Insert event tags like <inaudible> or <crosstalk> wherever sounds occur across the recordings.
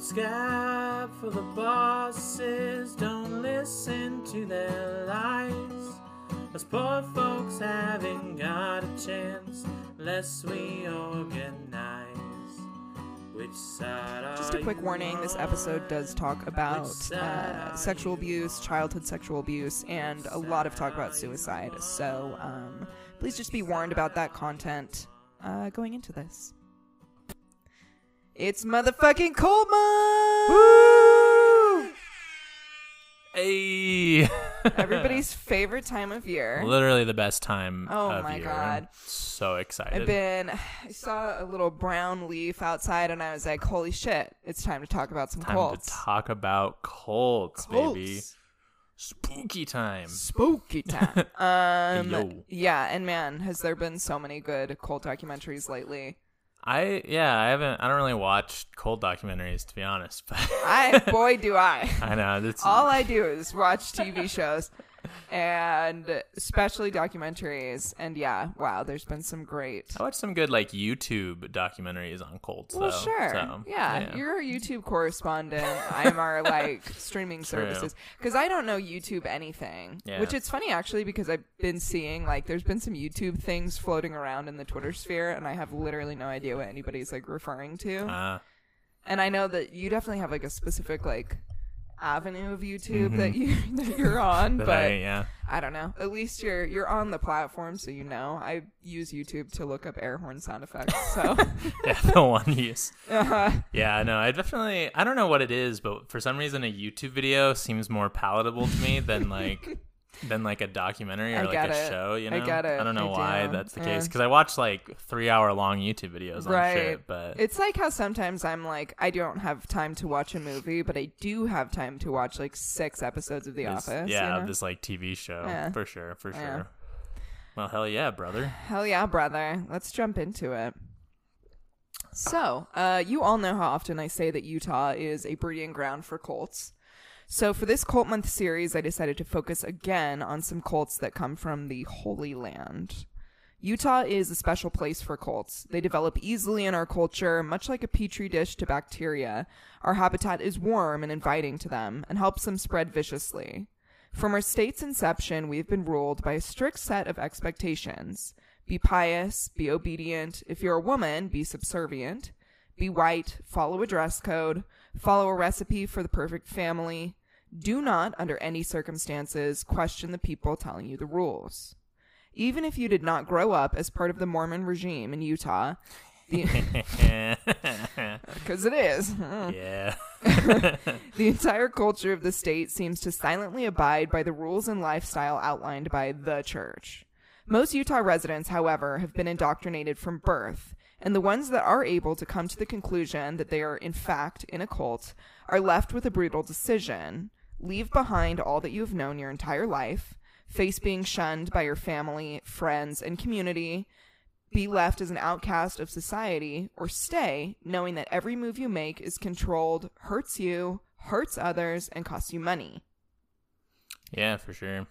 scab for the bosses. Don't listen to their lies. Us poor folks haven't got a chance unless we organize. Which side Just a quick warning this episode does talk about uh, sexual abuse, childhood sexual abuse, and a lot of talk about suicide. So um, please just be warned about that content uh, going into this. It's motherfucking cult month! Hey, <laughs> Everybody's favorite time of year. literally the best time. Oh of my year. God. So excited. I've been. I saw a little brown leaf outside, and I was like, "Holy shit! It's time to talk about some time colds." to talk about colds, baby. Spooky time. Spooky <laughs> time. Um, Yo. yeah, and man, has there been so many good cult documentaries lately? I yeah, I haven't. I don't really watch cold documentaries to be honest, <laughs> but I boy do I. I know All I do is watch TV shows and especially documentaries. And yeah, wow, there's been some great. I watched some good like YouTube documentaries on colds. Well, though, sure. so, yeah, you're a YouTube correspondent. I'm our like <laughs> streaming True. services because I don't know YouTube anything. Yeah. Which it's funny actually because I've been seeing like there's been some YouTube things floating around in the Twitter sphere, and I have literally no idea what anybody's like referring to. Uh, and I know that you definitely have like a specific like avenue of YouTube that you <laughs> that you're on, Mm-hmm. but I, I, don't know. At least you're you're on the platform, so you know. I use YouTube to look up air horn sound effects. So <laughs> yeah, the one use. uh, Yeah, no, I definitely. I don't know what it is, but for some reason, a YouTube video seems more palatable to me than like <laughs> than like a documentary or I like a it. show. You know, I get it. I don't know I why do. that's the Yeah. case because I watch like three hour long YouTube videos on right. shit, but it's like how sometimes I'm like I don't have time to watch a movie, but I do have time to watch like six episodes of The this- Office. yeah, you know? this like TV show Yeah. for sure, for Yeah. sure. Well, hell yeah, brother. Hell yeah, brother. Let's jump into it. So, uh, you all know how often I say that Utah is a breeding ground for Colts. So, for this Cult Month series, I decided to focus again on some Colts that come from the Holy Land. Utah is a special place for Colts. They develop easily in our culture, much like a petri dish to bacteria. Our habitat is warm and inviting to them and helps them spread viciously. From our state's inception, we have been ruled by a strict set of expectations. Be pious, be obedient. If you're a woman, be subservient. Be white, follow a dress code, follow a recipe for the perfect family. Do not, under any circumstances, question the people telling you the rules. Even if you did not grow up as part of the Mormon regime in Utah, because <laughs> <laughs> it is. yeah. <laughs> The entire culture of the state seems to silently abide by the rules and lifestyle outlined by the church. Most Utah residents, however, have been indoctrinated from birth, and the ones that are able to come to the conclusion that they are in fact in a cult are left with a brutal decision. Leave behind all that you have known your entire life, face being shunned by your family, friends, and community, be left as an outcast of society, or stay knowing that every move you make is controlled, hurts you, hurts others, and costs you money. Yeah, for sure.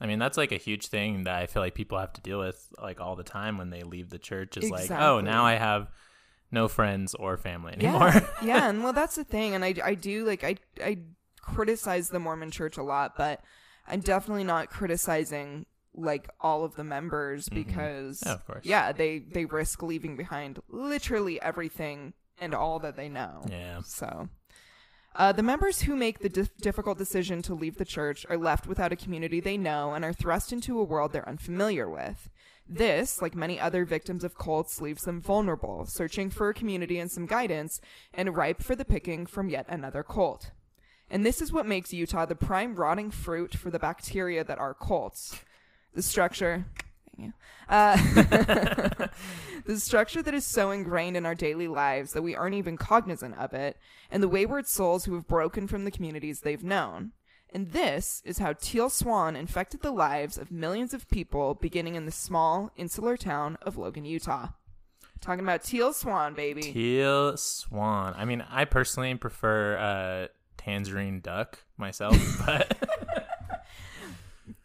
I mean, that's like a huge thing that I feel like people have to deal with like all the time when they leave the church is like, oh, now I have no friends or family anymore. Yeah, <laughs> yeah, and well, that's the thing, and I, I do like I I criticize the Mormon Church a lot, but I'm definitely not criticizing like all of the members because Mm-hmm. Yeah, of course. yeah, they they risk leaving behind literally everything and all that they know. yeah. So, uh, the members who make the dif- difficult decision to leave the church are left without a community they know and are thrust into a world they're unfamiliar with. This, like many other victims of cults, leaves them vulnerable, searching for a community and some guidance, and ripe for the picking from yet another cult. And this is what makes Utah the prime rotting fruit for the bacteria that are cults. The structure. Uh, <laughs> <laughs> the structure that is so ingrained in our daily lives that we aren't even cognizant of it, and the wayward souls who have broken from the communities they've known. And this is how Teal Swan infected the lives of millions of people beginning in the small, insular town of Logan, Utah. Talking about Teal Swan, baby. Teal swan. I mean, I personally prefer uh, tangerine duck myself, <laughs> but <laughs>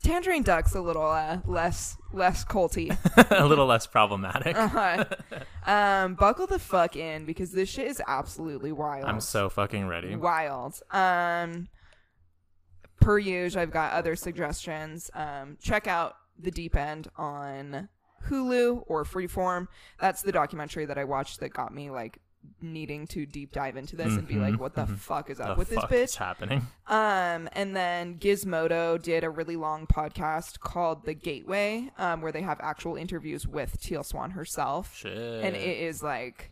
Tangerine Duck's a little uh, less less culty. <laughs> a little less problematic. Uh-huh. um, buckle the fuck in because this shit is absolutely wild. I'm so fucking ready. wild. Um, per usual, I've got other suggestions. Um, check out The Deep End on Hulu or Freeform. That's the documentary that I watched that got me like needing to deep dive into this and be like, what the fuck is up The with this fuck is bitch? happening? Um, and then Gizmodo did a really long podcast called The Gateway, um, where they have actual interviews with Teal Swan herself, Shit. and it is like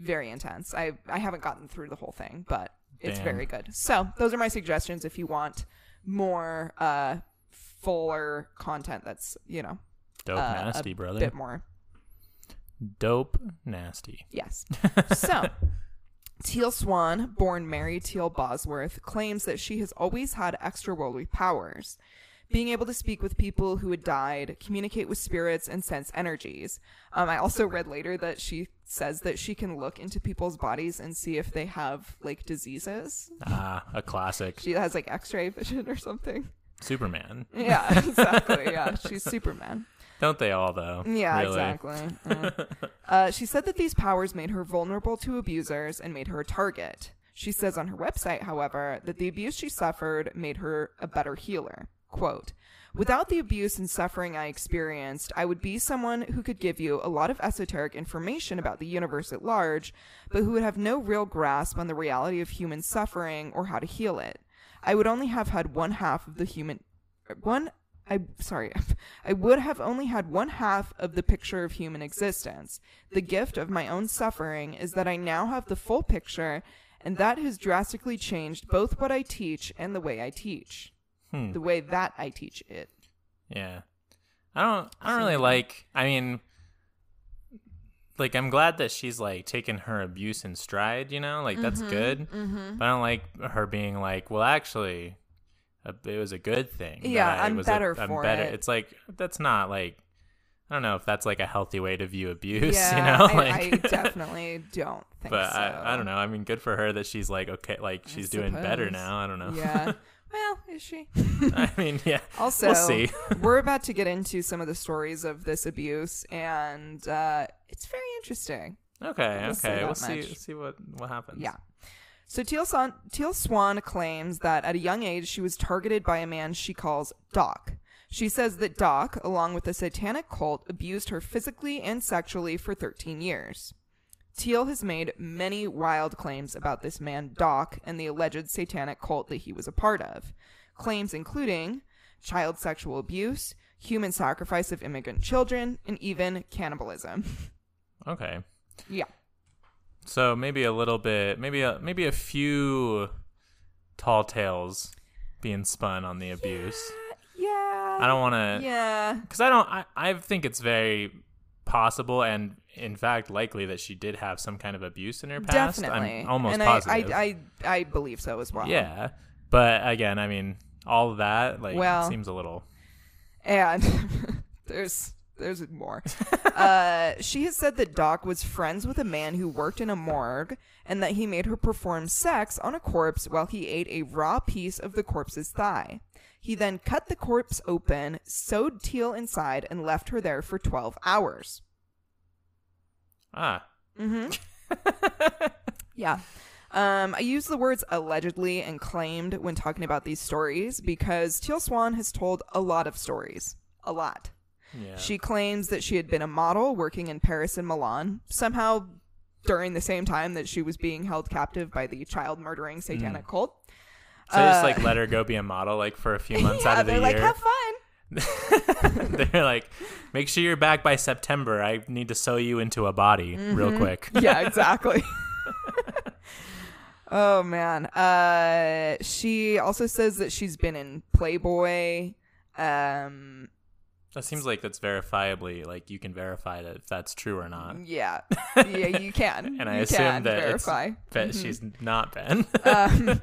very intense. I I haven't gotten through the whole thing, but it's Damn. very good. So those are my suggestions if you want more uh fuller content that's you know Dope uh, nasty, a brother. bit more Dope nasty. Yes. <laughs> So, Teal Swan, born Mary Teal Bosworth, claims that she has always had extraworldly powers, being able to speak with people who had died, communicate with spirits, and sense energies. Um, I also read later that she says that she can look into people's bodies and see if they have like diseases. Ah, a classic. She has like X-ray vision or something. Superman. Yeah, exactly. Yeah, <laughs> she's Superman. Don't they all though? Yeah, Really? exactly. <laughs> Mm. uh, she said that these powers made her vulnerable to abusers and made her a target. She says on her website, however, that the abuse she suffered made her a better healer. Quote, Without the abuse and suffering I experienced, I would be someone who could give you a lot of esoteric information about the universe at large, but who would have no real grasp on the reality of human suffering or how to heal it. I would only have had one half of the human one I sorry, <laughs> I would have only had one half of the picture of human existence. The gift of my own suffering is that I now have the full picture, and that has drastically changed both what I teach and the way I teach. Hmm. The way that I teach it. Yeah. I don't I don't really like I mean like I'm glad that she's like taking her abuse in stride, you know? Like that's good. Mm-hmm. But I don't like her being like, "Well, actually, uh, it was a good thing." Yeah, I I'm was better a, I'm for better. it. It's like that's not like I don't know if that's like a healthy way to view abuse, <laughs> yeah, you know? I, like I <laughs> definitely don't think But so. I, I don't know. I mean, good for her that she's like okay, like she's doing better now. I don't know. Yeah. <laughs> Well, is she? I mean, yeah. Also, We'll see. we're about to get into some of the stories of this abuse, and uh, it's very interesting. Okay, We'll okay. We'll that see see what what happens. Yeah. So Teal, Son- Teal Swan claims that at a young age she was targeted by a man she calls Doc. She says that Doc, along with a satanic cult, abused her physically and sexually for 13 years. Teal has made many wild claims about this man Doc and the alleged satanic cult that he was a part of. Claims including child sexual abuse, human sacrifice of immigrant children, and even cannibalism. Okay. yeah. So maybe a little bit, maybe a maybe a few tall tales being spun on the abuse. Yeah. I don't want to, Yeah. because I don't. I, I think it's very possible and in fact likely that she did have some kind of abuse in her past. Definitely. I'm almost and positive. I, I, I, I believe so as well. yeah, but again, I mean, all of that like Well- seems a little. And <laughs> there's there's more. <laughs> uh, she has said that Doc was friends with a man who worked in a morgue and that he made her perform sex on a corpse while he ate a raw piece of the corpse's thigh. He then cut the corpse open, sewed Teal inside, and left her there for 12 hours. Ah, Mm hmm. <laughs> Yeah. Um, I use the words allegedly and claimed when talking about these stories because Teal Swan has told a lot of stories. A lot. Yeah. She claims that she had been a model working in Paris and Milan, somehow during the same time that she was being held captive by the child murdering satanic cult. so just like let her go be a model like for a few <laughs> months uh, yeah, out of the they're like, year. have fun. <laughs> They're like, make sure you're back by September. I need to sew you into a body real Mm-hmm. quick. <laughs> yeah, exactly. oh man. Uh she also says that she's been in Playboy. Um That seems like that's verifiably like you can verify that if that's true or not. yeah. <laughs> Yeah, you can. And I You assume that verify. that she's not been. Um,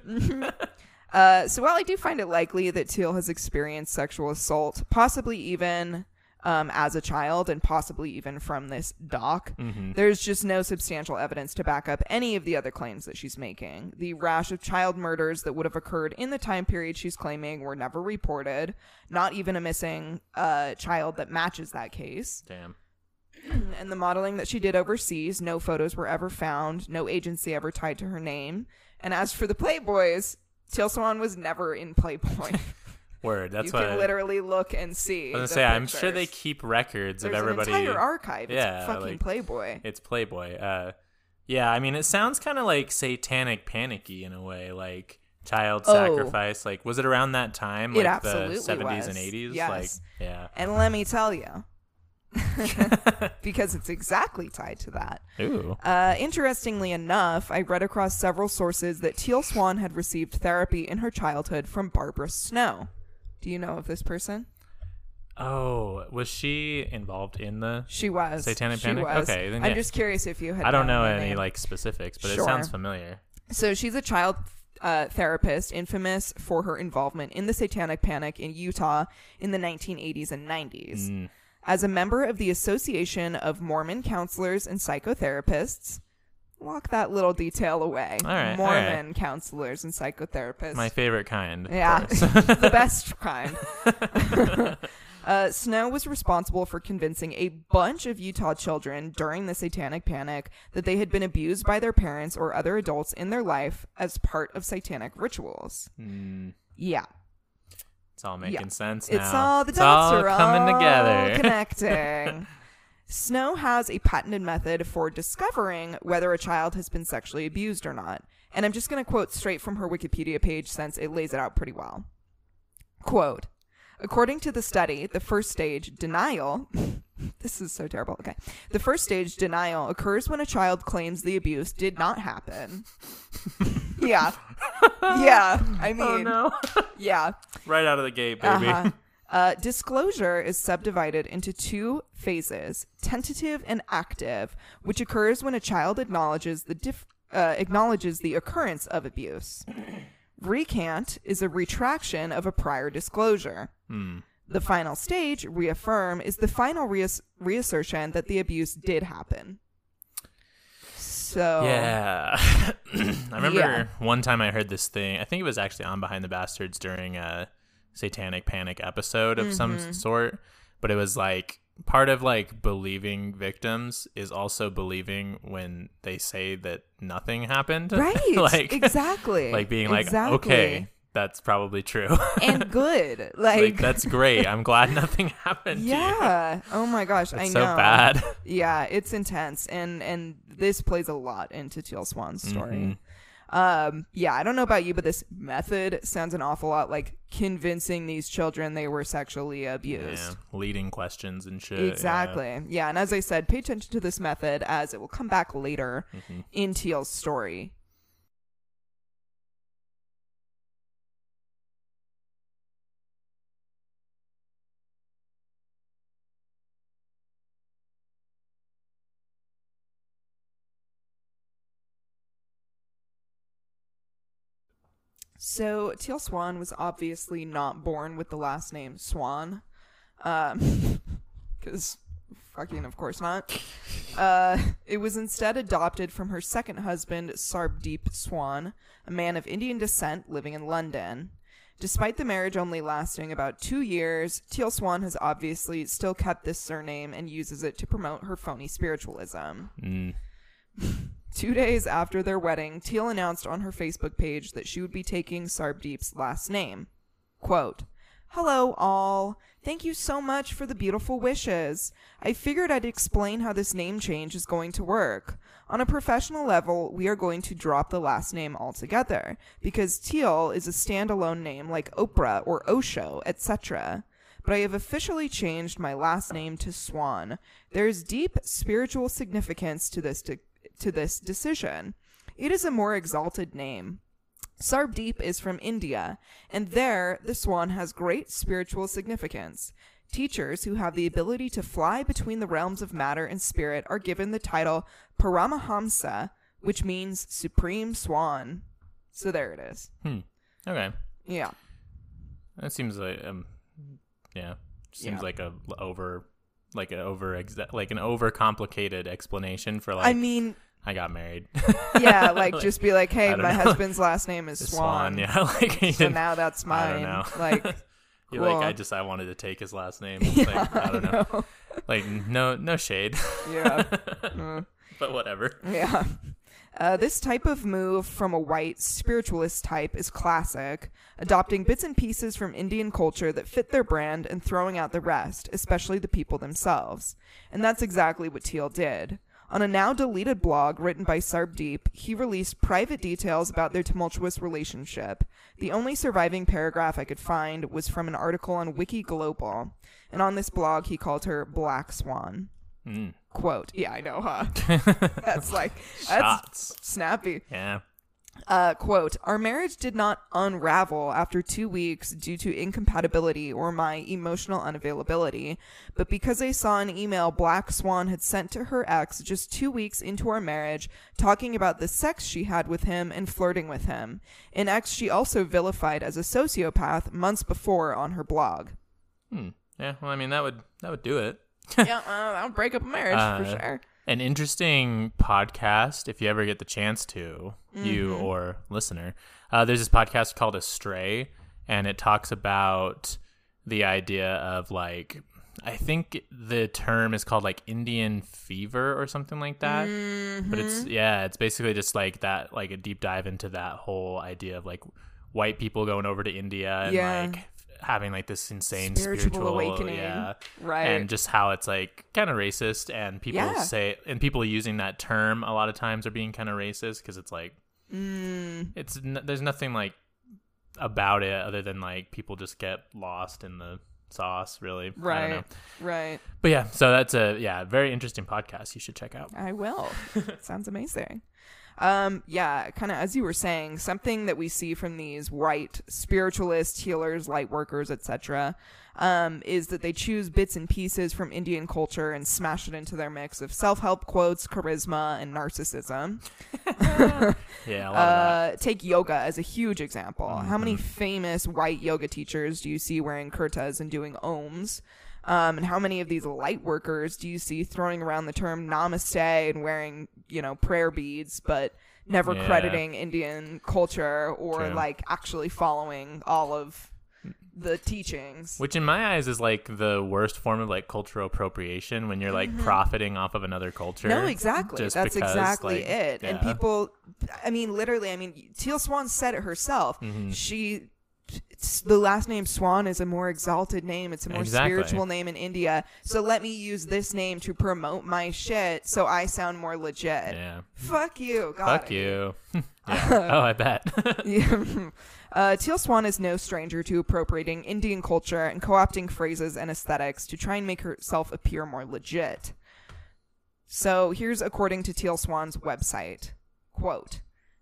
<laughs> uh, so while I do find it likely that Teal has experienced sexual assault, possibly even um, as a child and possibly even from this doc. There's just no substantial evidence to back up any of the other claims that she's making. The rash of child murders that would have occurred in the time period she's claiming were never reported, not even a missing uh, child that matches that case. Damn. <clears throat> And the modeling that she did overseas, no photos were ever found, no agency ever tied to her name. And as for the Playboys, Teal Swan was never in Playboy. <laughs> Word. That's you what can I, literally look and see. I was gonna say, I'm sure they keep records There's of everybody. an entire archive. It's Yeah, fucking like- Playboy. It's Playboy. Uh, yeah, I mean, it sounds kind of like satanic panicky in a way, like child Oh. sacrifice. Like, was it around that time, It like absolutely the 70s was. and 80s? Yes. Like, yeah. And let me tell you, <laughs> because it's exactly tied to that. Ooh. Uh, interestingly enough, I read across several sources that Teal Swan had received therapy in her childhood from Barbara Snow. Do you know of this person? Oh, was she involved in the? She was. Satanic she Panic? Was. Okay, then I'm just curious if you had. I don't know any name. like specifics, but Sure. it sounds familiar. So she's a child uh, therapist, infamous for her involvement in the Satanic Panic in Utah in the 1980s and 90s. Mm. As a member of the Association of Mormon Counselors and Psychotherapists, lock that little detail away. All right, all Mormon right. counselors and psychotherapists. My favorite kind. Yeah, <laughs> the best kind. <laughs> <laughs> uh, Snow was responsible for convincing a bunch of Utah children during the Satanic Panic that they had been abused by their parents or other adults in their life as part of satanic rituals. Mm, Yeah, it's all making Yeah. sense now. it's all the It's dots all are coming all together. connecting. Snow has a patented method for discovering whether a child has been sexually abused or not. And I'm just going to quote straight from her Wikipedia page since it lays it out pretty well. Quote According to the study, the first stage, denial, <laughs> this is so terrible. Okay. The first stage, denial, occurs when a child claims the abuse did not happen. <laughs> yeah. Yeah. I mean, oh no! yeah. <laughs> right out of the gate, baby. Uh-huh. Uh, disclosure is subdivided into two phases: tentative and active, which occurs when a child acknowledges the dif- uh, acknowledges the occurrence of abuse. <clears throat> Recant is a retraction of a prior disclosure. The final stage, reaffirm, is the final reass- reassertion that the abuse did happen. So Yeah. <coughs> I remember Yeah. one time I heard this thing. I think it was actually on Behind the Bastards during a Satanic Panic episode of Mm-hmm. some sort, but it was like part of like believing victims is also believing when they say that nothing happened. <laughs> right, like exactly, <laughs> like being like Exactly. okay, that's probably true. <laughs> and good, like that's great. I'm glad nothing happened. Yeah. Oh my gosh, I know. so bad. Yeah, it's intense, and and this plays a lot into Teal Swan's story. Um, yeah, I don't know about you, but this method sounds an awful lot like convincing these children they were sexually abused. Yeah, leading questions and shit. yeah. Exactly. Yeah. and as I said, pay attention to this method as it will come back later Mm-hmm. in Teal's story. So Teal Swan was obviously not born with the last name Swan, um, <laughs> because fucking of course not. Uh, it was instead adopted from her second husband Sarbdeep Swan, a man of Indian descent living in London. Despite the marriage only lasting about two years, Teal Swan has obviously still kept this surname and uses it to promote her phony spiritualism. Mm. <laughs> Two days after their wedding, Teal announced on her Facebook page that she would be taking Sarbdeep's last name. Quote, Hello, all. Thank you so much for the beautiful wishes. I figured I'd explain how this name change is going to work. On a professional level, we are going to drop the last name altogether, because Teal is a standalone name like Oprah or Osho, etc but I have officially changed my last name to Swan. There is deep spiritual significance to this de- to this decision. It is a more exalted name. Sarbdeep is from India, and there the swan has great spiritual significance. Teachers who have the ability to fly between the realms of matter and spirit are given the title Paramahamsa, which means supreme swan. So there it is. Hmm. Okay. Yeah. That seems like um, yeah, seems Yeah. like a over like an over like an over complicated explanation for like I mean, I got married. yeah, like, <laughs> just be like, hey, my know. husband's last name is Swan. Swan. Yeah, <laughs> like So now that's I mine. know. Like, <laughs> You're like. I just I wanted to take his last name. It's like, I don't know. Like no no shade. yeah. Mm. but whatever. Yeah. Uh, this type of move from a white spiritualist type is classic, adopting bits and pieces from Indian culture that fit their brand and throwing out the rest, especially the people themselves. And that's exactly what Teal did. On a now deleted blog written by Sarbdeep, he released private details about their tumultuous relationship. The only surviving paragraph I could find was from an article on Wiki Global, and on this blog he called her Black Swan. Mm. Quote. Yeah, I know, huh? <laughs> That's like that's Shots. snappy. Yeah. Uh, quote, our marriage did not unravel after two weeks due to incompatibility or my emotional unavailability, but because I saw an email Black Swan had sent to her ex just two weeks into our marriage talking about the sex she had with him and flirting with him, an ex she also vilified as a sociopath months before on her blog. Hmm. Yeah. Well, I mean that would that would do it. Yeah, uh, that'll break up a marriage for Uh, sure. An interesting podcast, if you ever get the chance to, you Mm-hmm. or listener. Uh, there's this podcast called Astray, and it talks about the idea of like, I think the term is called like Indian fever or something like that. But Mm-hmm. it's, yeah, it's basically just like that, like a deep dive into that whole idea of like white people going over to India and Yeah. like having like this insane Spiritual spiritual, awakening. yeah Right. and just how it's like kind of racist and people Yeah. say and people using that term a lot of times are being kind of racist because it's like Mm, it's n- there's nothing like about it other than like people just get lost in the sauce really I don't know. right. Right. but yeah so that's a yeah very interesting podcast you should check out I will. <laughs> Sounds amazing. Um, yeah, kind of as you were saying, something that we see from these white spiritualists, healers, light workers, etc., um, is that they choose bits and pieces from Indian culture and smash it into their mix of self-help quotes, charisma, and narcissism. <laughs> yeah a lot of Uh, take yoga as a huge example. How many famous white yoga teachers do you see wearing kurtas and doing ohms? Um, and how many of these light workers do you see throwing around the term namaste and wearing, you know, prayer beads, but never Yeah. crediting Indian culture or True. like actually following all of the teachings? which in my eyes is like the worst form of like cultural appropriation when you're like profiting off of another culture Mm-hmm. No, exactly. That's because, exactly like, it. And people, I mean, literally, I mean, Teal Swan said it herself. Mm-hmm. She, the last name Swan is a more exalted name. It's a more Exactly. spiritual name in India. So let me use this name to promote my shit so I sound more legit. yeah Fuck you. Got fuck it. you <laughs> <laughs> yeah. oh i bet <laughs> Yeah. uh, Teal Swan is no stranger to appropriating Indian culture and co opting phrases and aesthetics to try and make herself appear more legit. So here's according to Teal Swan's website quote,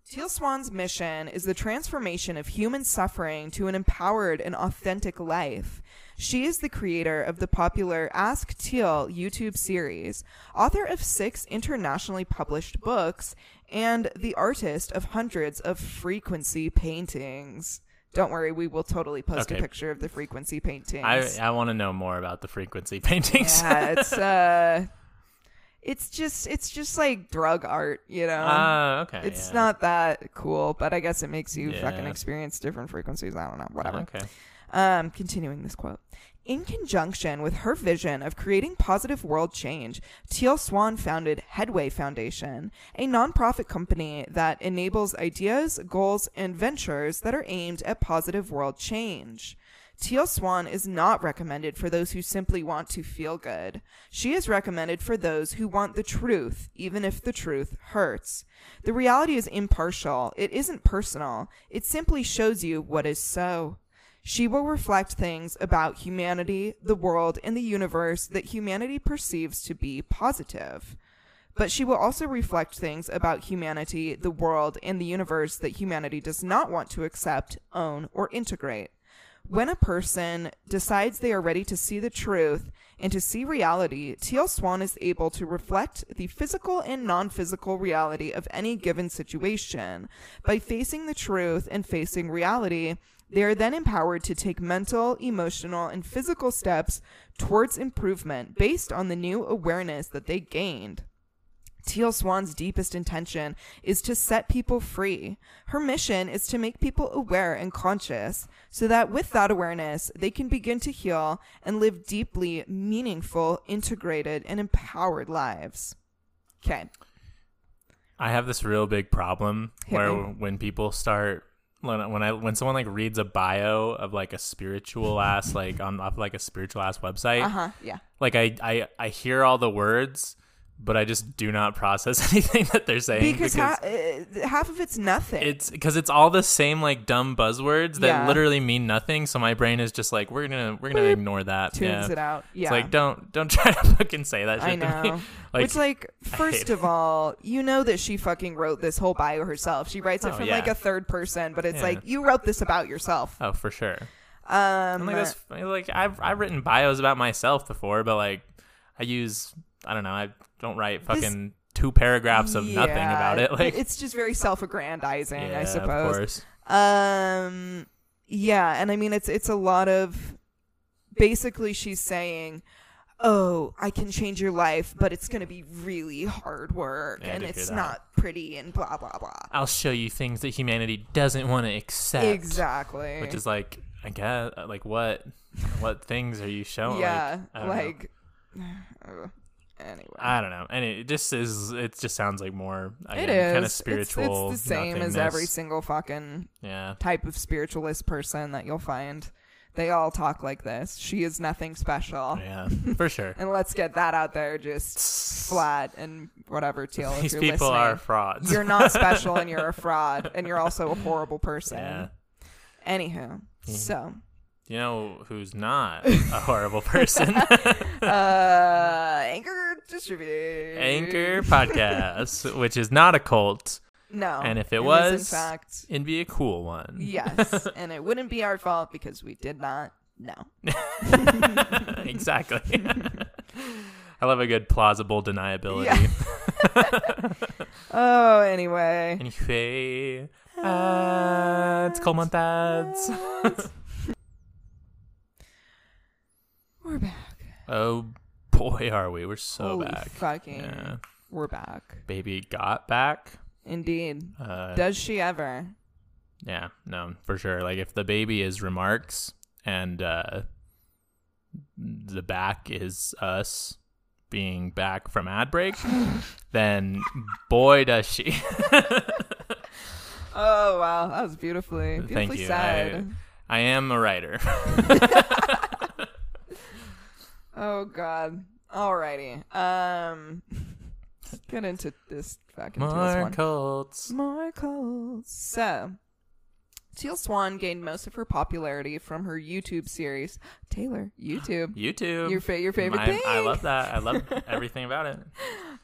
Teal Swan's mission is the transformation of human suffering to an empowered and authentic life. She is the creator of the popular Ask Teal YouTube series, author of six internationally published books, and the artist of hundreds of frequency paintings. Don't worry, we will totally post a picture of the frequency paintings. i i want to know more about the frequency <laughs> paintings yeah, it's uh it's just it's just like drug art, you know. Ah, okay. it's yeah. not that cool, but I guess it makes you fucking experience different frequencies. I don't know, whatever. Okay. Um, continuing this quote. In conjunction with her vision of creating positive world change, Teal Swan founded Headway Foundation, a nonprofit company that enables ideas, goals, and ventures that are aimed at positive world change. Teal Swan is not recommended for those who simply want to feel good. She is recommended for those who want the truth, even if the truth hurts. The reality is impartial. It isn't personal. It simply shows you what is so. She will reflect things about humanity, the world, and the universe that humanity perceives to be positive. But she will also reflect things about humanity, the world, and the universe that humanity does not want to accept, own, or integrate. When a person decides they are ready to see the truth and to see reality, Teal Swan is able to reflect the physical and non physical reality of any given situation. By facing the truth and facing reality, They are then empowered to take mental, emotional, and physical steps towards improvement based on the new awareness that they gained. Teal Swan's deepest intention is to set people free. Her mission is to make people aware and conscious so that with that awareness, they can begin to heal and live deeply meaningful, integrated, and empowered lives. Okay. I have this real big problem Hit where me. when people start when when I when someone like reads a bio of like a spiritual ass like on off like a spiritual ass website, Uh huh. Yeah. like I, I I hear all the words, but I just do not process <laughs> anything that they're saying Because, ha- uh, half of it's nothing. it's because it's all the same like dumb buzzwords that Yeah. literally mean nothing. So my brain is just like we're gonna we're gonna Boop. ignore that. tunes yeah. it out. Yeah. It's like don't don't <laughs> try to fucking say that shit I to me. know. <laughs> Like Which, like, first of all, you know that she fucking wrote this whole bio herself. She writes it Oh, from yeah. like a third person, but it's like you wrote this about yourself. oh for sure. Um, like that's like I've I've written bios about myself before, but like I use I don't know I don't write This- fucking two paragraphs of nothing about it. Like it's just very self-aggrandizing, yeah, I of suppose. course. Um, yeah, and I mean it's it's a lot of basically she's saying. Oh, I can change your life, but it's going to be really hard work Yeah, and it's not pretty and blah, blah, blah. I'll show you things that humanity doesn't want to accept. Exactly. Which is like I guess like what what things are you showing? yeah, like, I don't know. like, <sighs> anyway. I don't know. And it just is. It just sounds like more. It again, is. kind of It's- spiritual. It's, the same as every single fucking Yeah. type of spiritualist person that you'll find. They all talk like this. She is nothing special. Yeah. For sure. <laughs> And let's get that out there just flat and whatever, Teal. If These you're people listening. are frauds. You're not <laughs> special and you're a fraud and you're also a horrible person. yeah. Anywho, so You know who's not <laughs> a horrible person? <laughs> uh <laughs> Anchor distributed. Anchor Podcast, which is not a cult. No. And if it was- in fact It'd be a cool one. Yes, and it wouldn't be our fault because we did not know. exactly. I love a good plausible deniability. Oh, anyway. Anyway, uh, month ads. We're back. Oh boy, are we? We're so Holy back. fucking. Yeah. We're back. Baby got back. Indeed. Uh, Does she ever? yeah, no, for sure. Like if the baby is remarks and uh, the back is us being back from ad break, <laughs> then boy does she. Oh wow, that was beautifully, beautifully Thank you. said. I am a writer. <laughs> <laughs> Oh god. Alrighty. Um, let's <laughs> get into this fucking Teal More cults. More calls. So, Teal Swan gained most of her popularity from her YouTube series. Tayler, YouTube. <sighs> YouTube. Your fa- your favorite My- thing. I love that. I love <laughs> everything about it.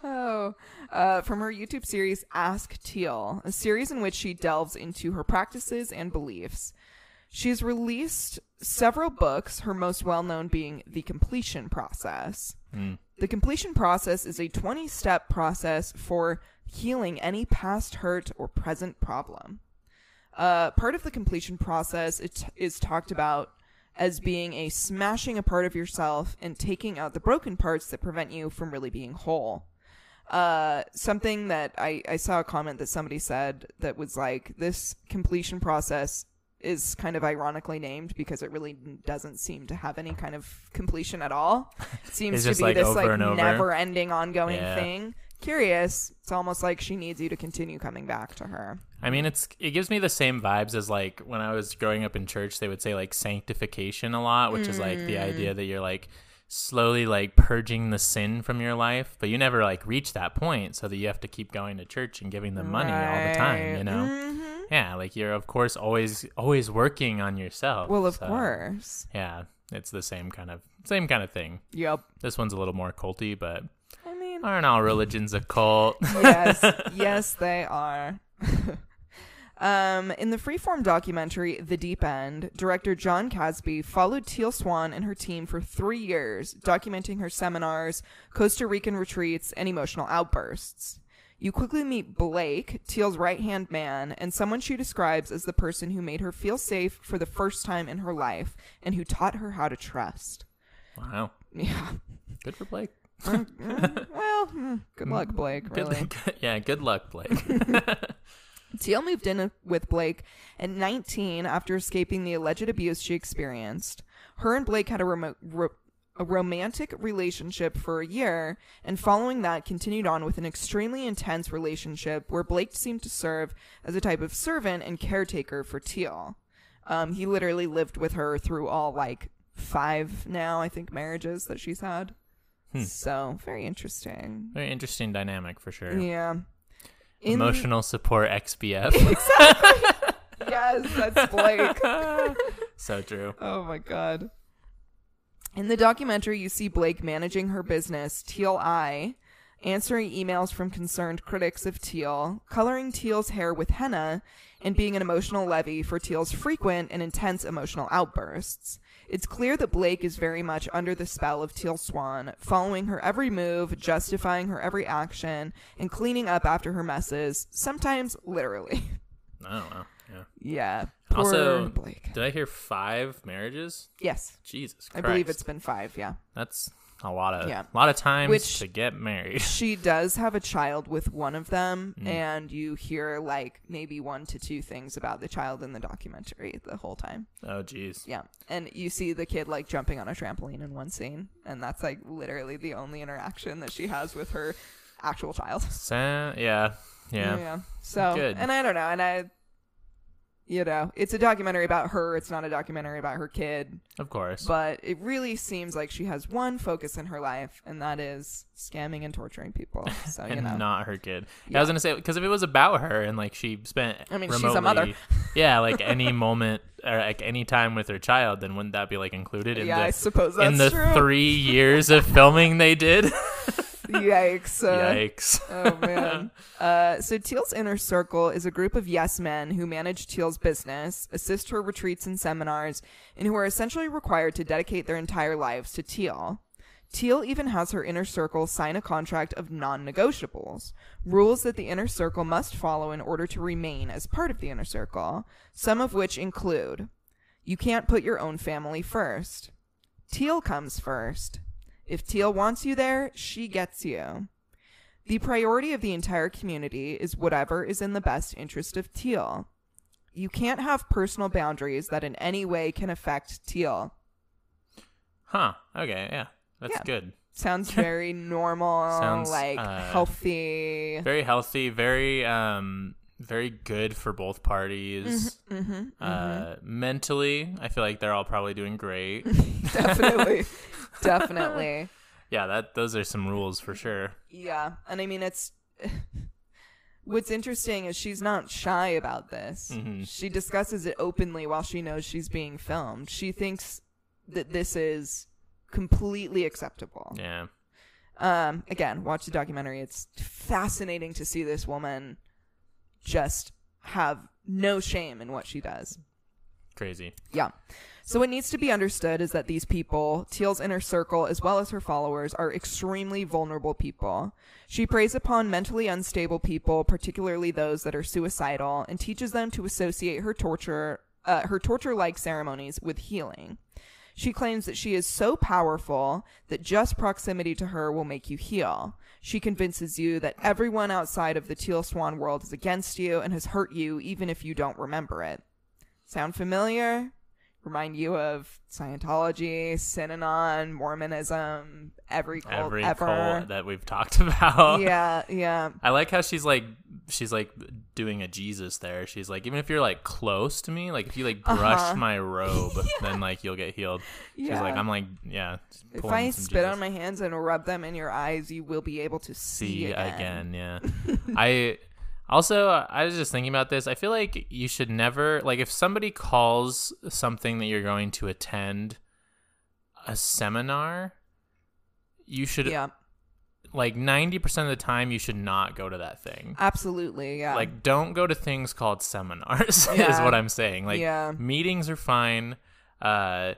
Oh, uh, from her YouTube series Ask Teal, a series in which she delves into her practices and beliefs. She's released several books, her most well known being The Completion Process. Mm. The completion process is a 20 step process for healing any past hurt or present problem. Uh, part of the completion process it is talked about as being a smashing a part of yourself and taking out the broken parts that prevent you from really being whole. Uh, something that I, I saw a comment that somebody said that was like, this completion process is kind of ironically named because it really doesn't seem to have any kind of completion at all. It <laughs> seems to be like, this like never ending ongoing Yeah. thing. Curious. It's almost like she needs you to continue coming back to her. I mean, it's it gives me the same vibes as like when I was growing up in church. They would say like sanctification a lot, which is like Mm. the idea that you're like slowly like purging the sin from your life, but you never like reach that point, so that you have to keep going to church and giving them money all the time. You know? Mhm. Yeah, like you're of course always always working on yourself. Well, of so, course. Yeah, it's the same kind of same kind of thing. Yep. This one's a little more culty, but I mean, aren't all religions a cult? <laughs> yes, yes, they are. <laughs> um, in the freeform documentary The Deep End, director Jon Kasbe followed Teal Swan and her team for three years, documenting her seminars, Costa Rican retreats, and emotional outbursts. You quickly meet Blake, Teal's right hand man, and someone she describes as the person who made her feel safe for the first time in her life and who taught her how to trust. Wow. Yeah. Good for Blake. Well, mm, good luck, Blake, Good, really. <laughs> yeah, good luck, Blake. <laughs> <laughs> Teal moved in with Blake at 19 after escaping the alleged abuse she experienced. Her and Blake had a, remote, ro- a romantic relationship for a year, and following that, continued on with an extremely intense relationship where Blake seemed to serve as a type of servant and caretaker for Teal. Um, he literally lived with her through all like five now, I think, marriages that she's had. So very interesting. Very interesting dynamic for sure. Yeah. In- Emotional support XBF. <laughs> <laughs> Yes, that's Blake. <laughs> so true. Oh my god. In the documentary, you see Blake managing her business, Teal Eye, answering emails from concerned critics of Teal, coloring Teal's hair with henna, and being an emotional levee for Teal's frequent and intense emotional outbursts. It's clear that Blake is very much under the spell of Teal Swan, following her every move, justifying her every action, and cleaning up after her messes, sometimes literally. <laughs> Oh, wow. Yeah. yeah. Poor Also, Blake. did I hear five marriages? Yes. Jesus I believe it's been five, yeah. That's a lot of Yeah. a lot of times Which- to get married. <laughs> She does have a child with one of them, Mm. and you hear like maybe one to two things about the child in the documentary the whole time. Oh, jeez. Yeah. And you see the kid like jumping on a trampoline in one scene, and that's like literally the only interaction that she has with her actual child. Sa- yeah. Yeah. So, Good. and I don't know, and I, you know, it's a documentary about her. It's not a documentary about her kid. Of course. But it really seems like she has one focus in her life, and that is scamming and torturing people. <laughs> So you and know, not her kid. Yeah. I was gonna say because if it was about her and like she spent, I mean, she's remotely, a mother. <laughs> yeah, like any <laughs> moment or like any time with her child, then wouldn't that be like included in yeah, I the suppose that's in the true. three years of filming they did? Yikes! Uh, Yikes! <laughs> Oh man. uh, so Teal's inner circle is a group of yes men who manage Teal's business, assist her retreats and seminars, and who are essentially required to dedicate their entire lives to Teal. Teal even has her inner circle sign a contract of non-negotiables, rules that the inner circle must follow in order to remain as part of the inner circle, some of which include you can't put your own family first. Teal comes first. If Teal wants you there, she gets you. The priority of the entire community is whatever is in the best interest of Teal. You can't have personal boundaries that in any way can affect Teal. Huh? Okay, yeah, that's Yeah. good. Sounds <laughs> very normal, Sounds, like uh, healthy. Very healthy. Very um. Very good for both parties. Mm-hmm, uh, mentally, I feel like they're all probably doing great. <laughs> definitely. <laughs> <laughs> definitely. yeah, that those are some rules for sure. Yeah. And I mean, it's. <laughs> What's interesting is she's not shy about this. Mhm. She discusses it openly while she knows she's being filmed. She thinks that this is completely acceptable. Yeah. Um, again, watch the documentary. It's fascinating to see this woman just have no shame in what she does. Crazy. Yeah. So what needs to be understood is that these people, Teal's inner circle as well as her followers, are extremely vulnerable people. She preys upon mentally unstable people, particularly those that are suicidal, and teaches them to associate her torture, uh, her torture-like ceremonies with healing. She claims that she is so powerful that just proximity to her will make you heal. She convinces you that everyone outside of the Teal Swan world is against you and has hurt you even if you don't remember it. Sound familiar? Remind you of Scientology, Synanon, Mormonism, every cult Every ever. cult that we've talked <laughs> about. yeah, yeah. I like how she's like she's like doing a Jesus there. She's like, even if you're like close to me, like if you like brush Uh-huh. my <laughs> robe, then like you'll get healed. She's Yeah. like, I'm like, yeah. If I spit Jesus. on my hands and rub them in your eyes, you will be able to see, see again. again. Yeah. <laughs> I also I was just thinking about this. I feel like you should never like if somebody calls something that you're going to attend a seminar, you should Yeah, like 90% of the time you should not go to that thing. absolutely. Yeah. Like don't go to things called seminars <laughs> is what I'm saying. Like Yeah. meetings are fine. Uh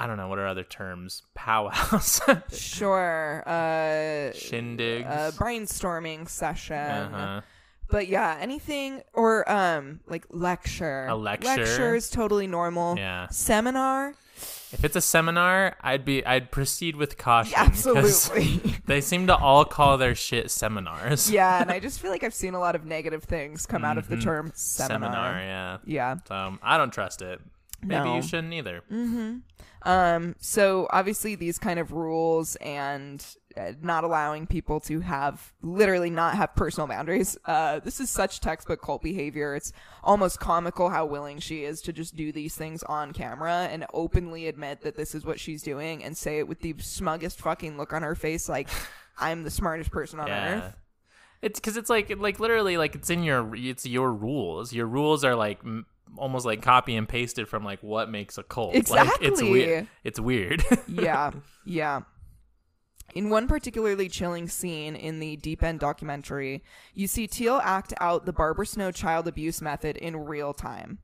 I don't know what are other terms. Powwows, <laughs> Sure. Uh, shindigs. uh, brainstorming session. uh-huh. But yeah, anything or um like lecture. A lecture? Lecture is totally normal. Yeah. Seminar. If it's a seminar, I'd be I'd proceed with caution. 'cause Absolutely. <laughs> They seem to all call their shit seminars. yeah, and I <laughs> just feel like I've seen a lot of negative things come out of the term seminar. Mm-hmm. Seminar, yeah. Yeah. So I don't trust it. Maybe No. you shouldn't either. Um, so obviously these kind of rules and uh, not allowing people to have literally not have personal boundaries. Uh, this is such textbook cult behavior. It's almost comical how willing she is to just do these things on camera and openly admit that this is what she's doing and say it with the smuggest fucking look on her face, like <laughs> I'm the smartest person on Yeah. earth. It's because it's like like literally like it's in your it's your rules. Your rules are like m- almost like copy and pasted from like what makes a cult. Like, it's Exactly. weird. It's weird. <laughs> yeah, yeah. In one particularly chilling scene in the Deep End documentary, you see Teal act out the Barbara Snow child abuse method in real time.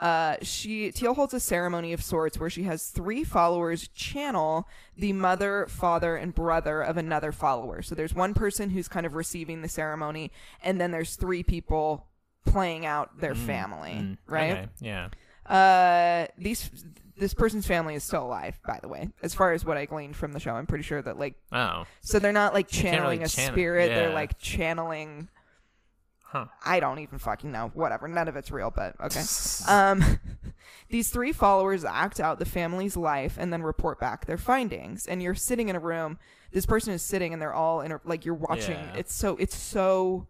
Uh, she Teal holds a ceremony of sorts where she has three followers channel the mother, father, and brother of another follower. So there's one person who's kind of receiving the ceremony, and then there's three people playing out their family, right? Okay, Yeah. Uh, these this person's family is still alive, by the way. As far as what I gleaned from the show, I'm pretty sure that like Oh. so they're not like channeling really a channel- spirit. They're like channeling. Huh. I don't even fucking know. Whatever. None of it's real, but okay. <laughs> um, <laughs> these three followers act out the family's life and then report back their findings. And you're sitting in a room. This person is sitting, and they're all in a, like you're watching. Yeah. It's so it's so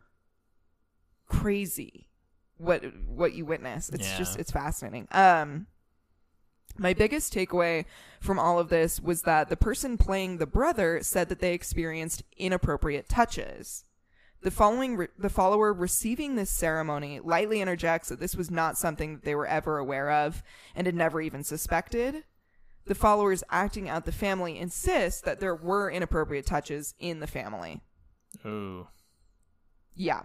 crazy what what you witness. It's Yeah. just it's fascinating. Um my biggest takeaway from all of this was that the person playing the brother said that they experienced inappropriate touches. The following re- the follower receiving this ceremony lightly interjects that this was not something that they were ever aware of and had never even suspected. The followers acting out the family insist that there were inappropriate touches in the family. Ooh. Yeah.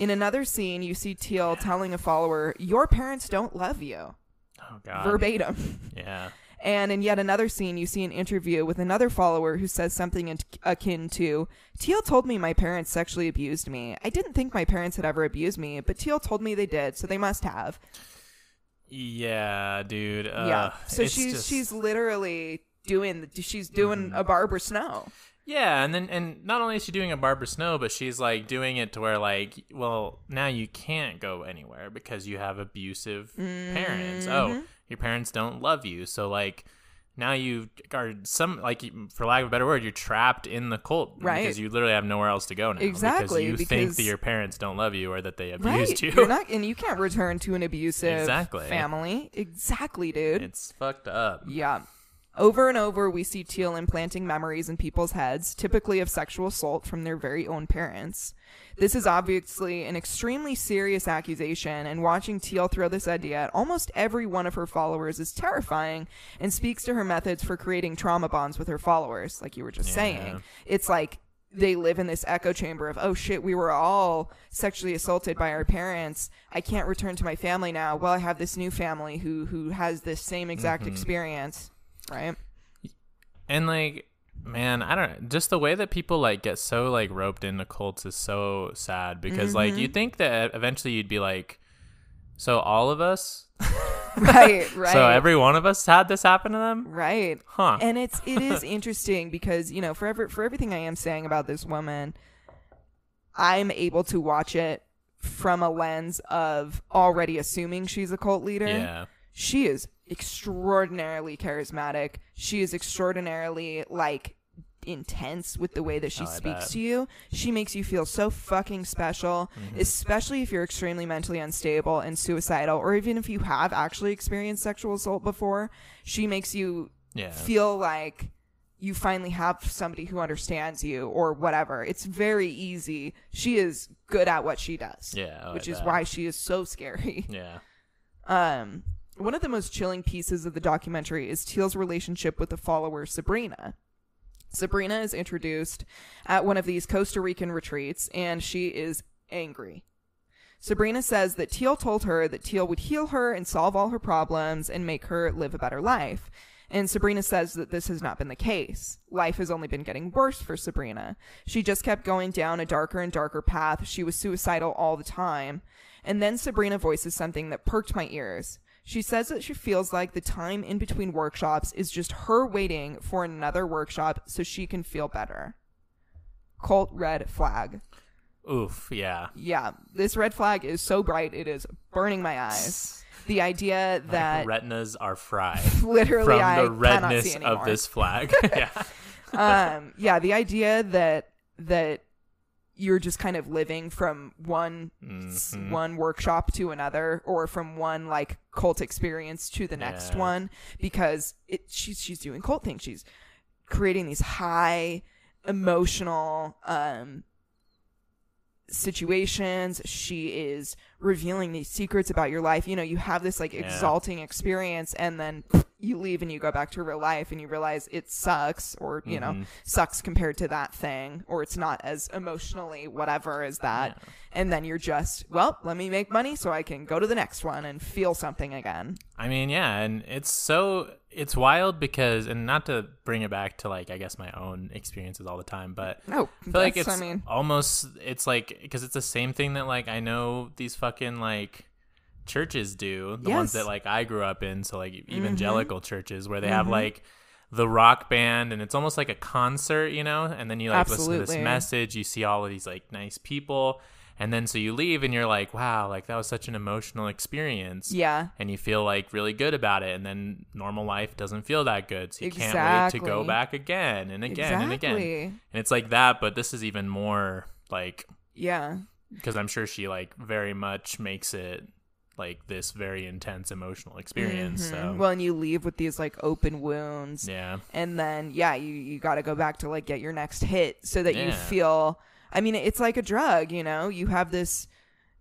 In another scene, you see Teal telling a follower, Your parents don't love you. Oh god. Verbatim. Yeah. And in yet another scene, you see an interview with another follower who says something akin to Teal told me my parents sexually abused me. I didn't think my parents had ever abused me, but Teal told me they did, so they must have. Yeah, dude. Uh, yeah. So she's just- she's literally doing she's doing a Barbara Snow. Yeah, and then and not only is she doing a Barbara Snow, but she's like doing it to where like, well, now you can't go anywhere because you have abusive parents. Mm-hmm. Oh, your parents don't love you, so like now you are some like for lack of a better word, you're trapped in the cult Right. because you literally have nowhere else to go now. Exactly, because you think that your parents don't love you or that they abused Right. you. You're not and you can't return to an abusive Exactly. family. Exactly, dude. it's fucked up. Yeah. Over and over, we see Teal implanting memories in people's heads, typically of sexual assault from their very own parents. This is obviously an extremely serious accusation, and watching Teal throw this idea at almost every one of her followers is terrifying and speaks to her methods for creating trauma bonds with her followers, like you were just saying. It's like they live in this echo chamber of, oh shit, we were all sexually assaulted by our parents. I can't return to my family now. Well, I have this new family who who has this same exact mm-hmm. experience, right? And like, man, I don't just the way that people like get so like roped into cults is so sad because like Mm-hmm. you think that eventually you'd be like, so all of us, Right, <laughs> <laughs> right. so every one of us had this happen to them, right. huh? And it's it is <laughs> interesting because, you know, for every, for everything I am saying about this woman, I'm able to watch it from a lens of already assuming she's a cult leader. yeah, she is extraordinarily charismatic. She is extraordinarily like intense with the way that she Oh, speaks bet. to you. She makes you feel so fucking special, Mm-hmm. especially if you're extremely mentally unstable and suicidal or even if you have actually experienced sexual assault before. She makes you yeah, feel like you finally have somebody who understands you or whatever. It's very easy. She is good at what she does. Yeah, oh, which is why she is so scary. yeah, <laughs> Um, one of the most chilling pieces of the documentary is Teal's relationship with the follower Sabrina. Sabrina is introduced at one of these Costa Rican retreats, and she is angry. Sabrina says that Teal told her that Teal would heal her and solve all her problems and make her live a better life. And Sabrina says that this has not been the case. Life has only been getting worse for Sabrina. She just kept going down a darker and darker path. She was suicidal all the time. And then Sabrina voices something that perked my ears. She says that she feels like the time in between workshops is just her waiting for another workshop so she can feel better. Cult red flag. Oof, yeah. Yeah, this red flag is so bright it is burning my eyes. The idea that retinas are fried <laughs> literally from I the redness of this flag. <laughs> yeah. <laughs> um yeah the idea that that you're just kind of living from one Mhm. one workshop to another or from one like cult experience to the next Yeah. one because it she's she's doing cult things she's creating these high emotional um situations she is revealing these secrets about your life you know you have this like Yeah. exalting experience and then you leave and you go back to real life and you realize it sucks or you know Mhm. sucks compared to that thing or it's not as emotionally whatever as that Yeah. and then you're just well let me make money so i can go to the next one and feel something again I mean, yeah, and it's so it's wild because and not to bring it back to like I guess my own experiences all the time, but no I feel like it's i mean almost it's like because it's the same thing that like I know these fucking like churches do the ones Yes. Mm-hmm. that like I grew up in so like evangelical churches where they have like the rock band and it's almost like a concert you know and then you like listen to this message you see all of these like nice people and then so you leave and you're like wow like that was such an emotional experience yeah. and you feel like really good about it and then normal life doesn't feel that good so you can't wait to go back again and again and again. And it's like that but this is even more like yeah. because i'm sure she like very much makes it like this very intense emotional experience so Mhm. well and you leave with these like open wounds. Yeah. And then yeah you you got to go back to like get your next hit so that you feel i mean it's like a drug you know? You have this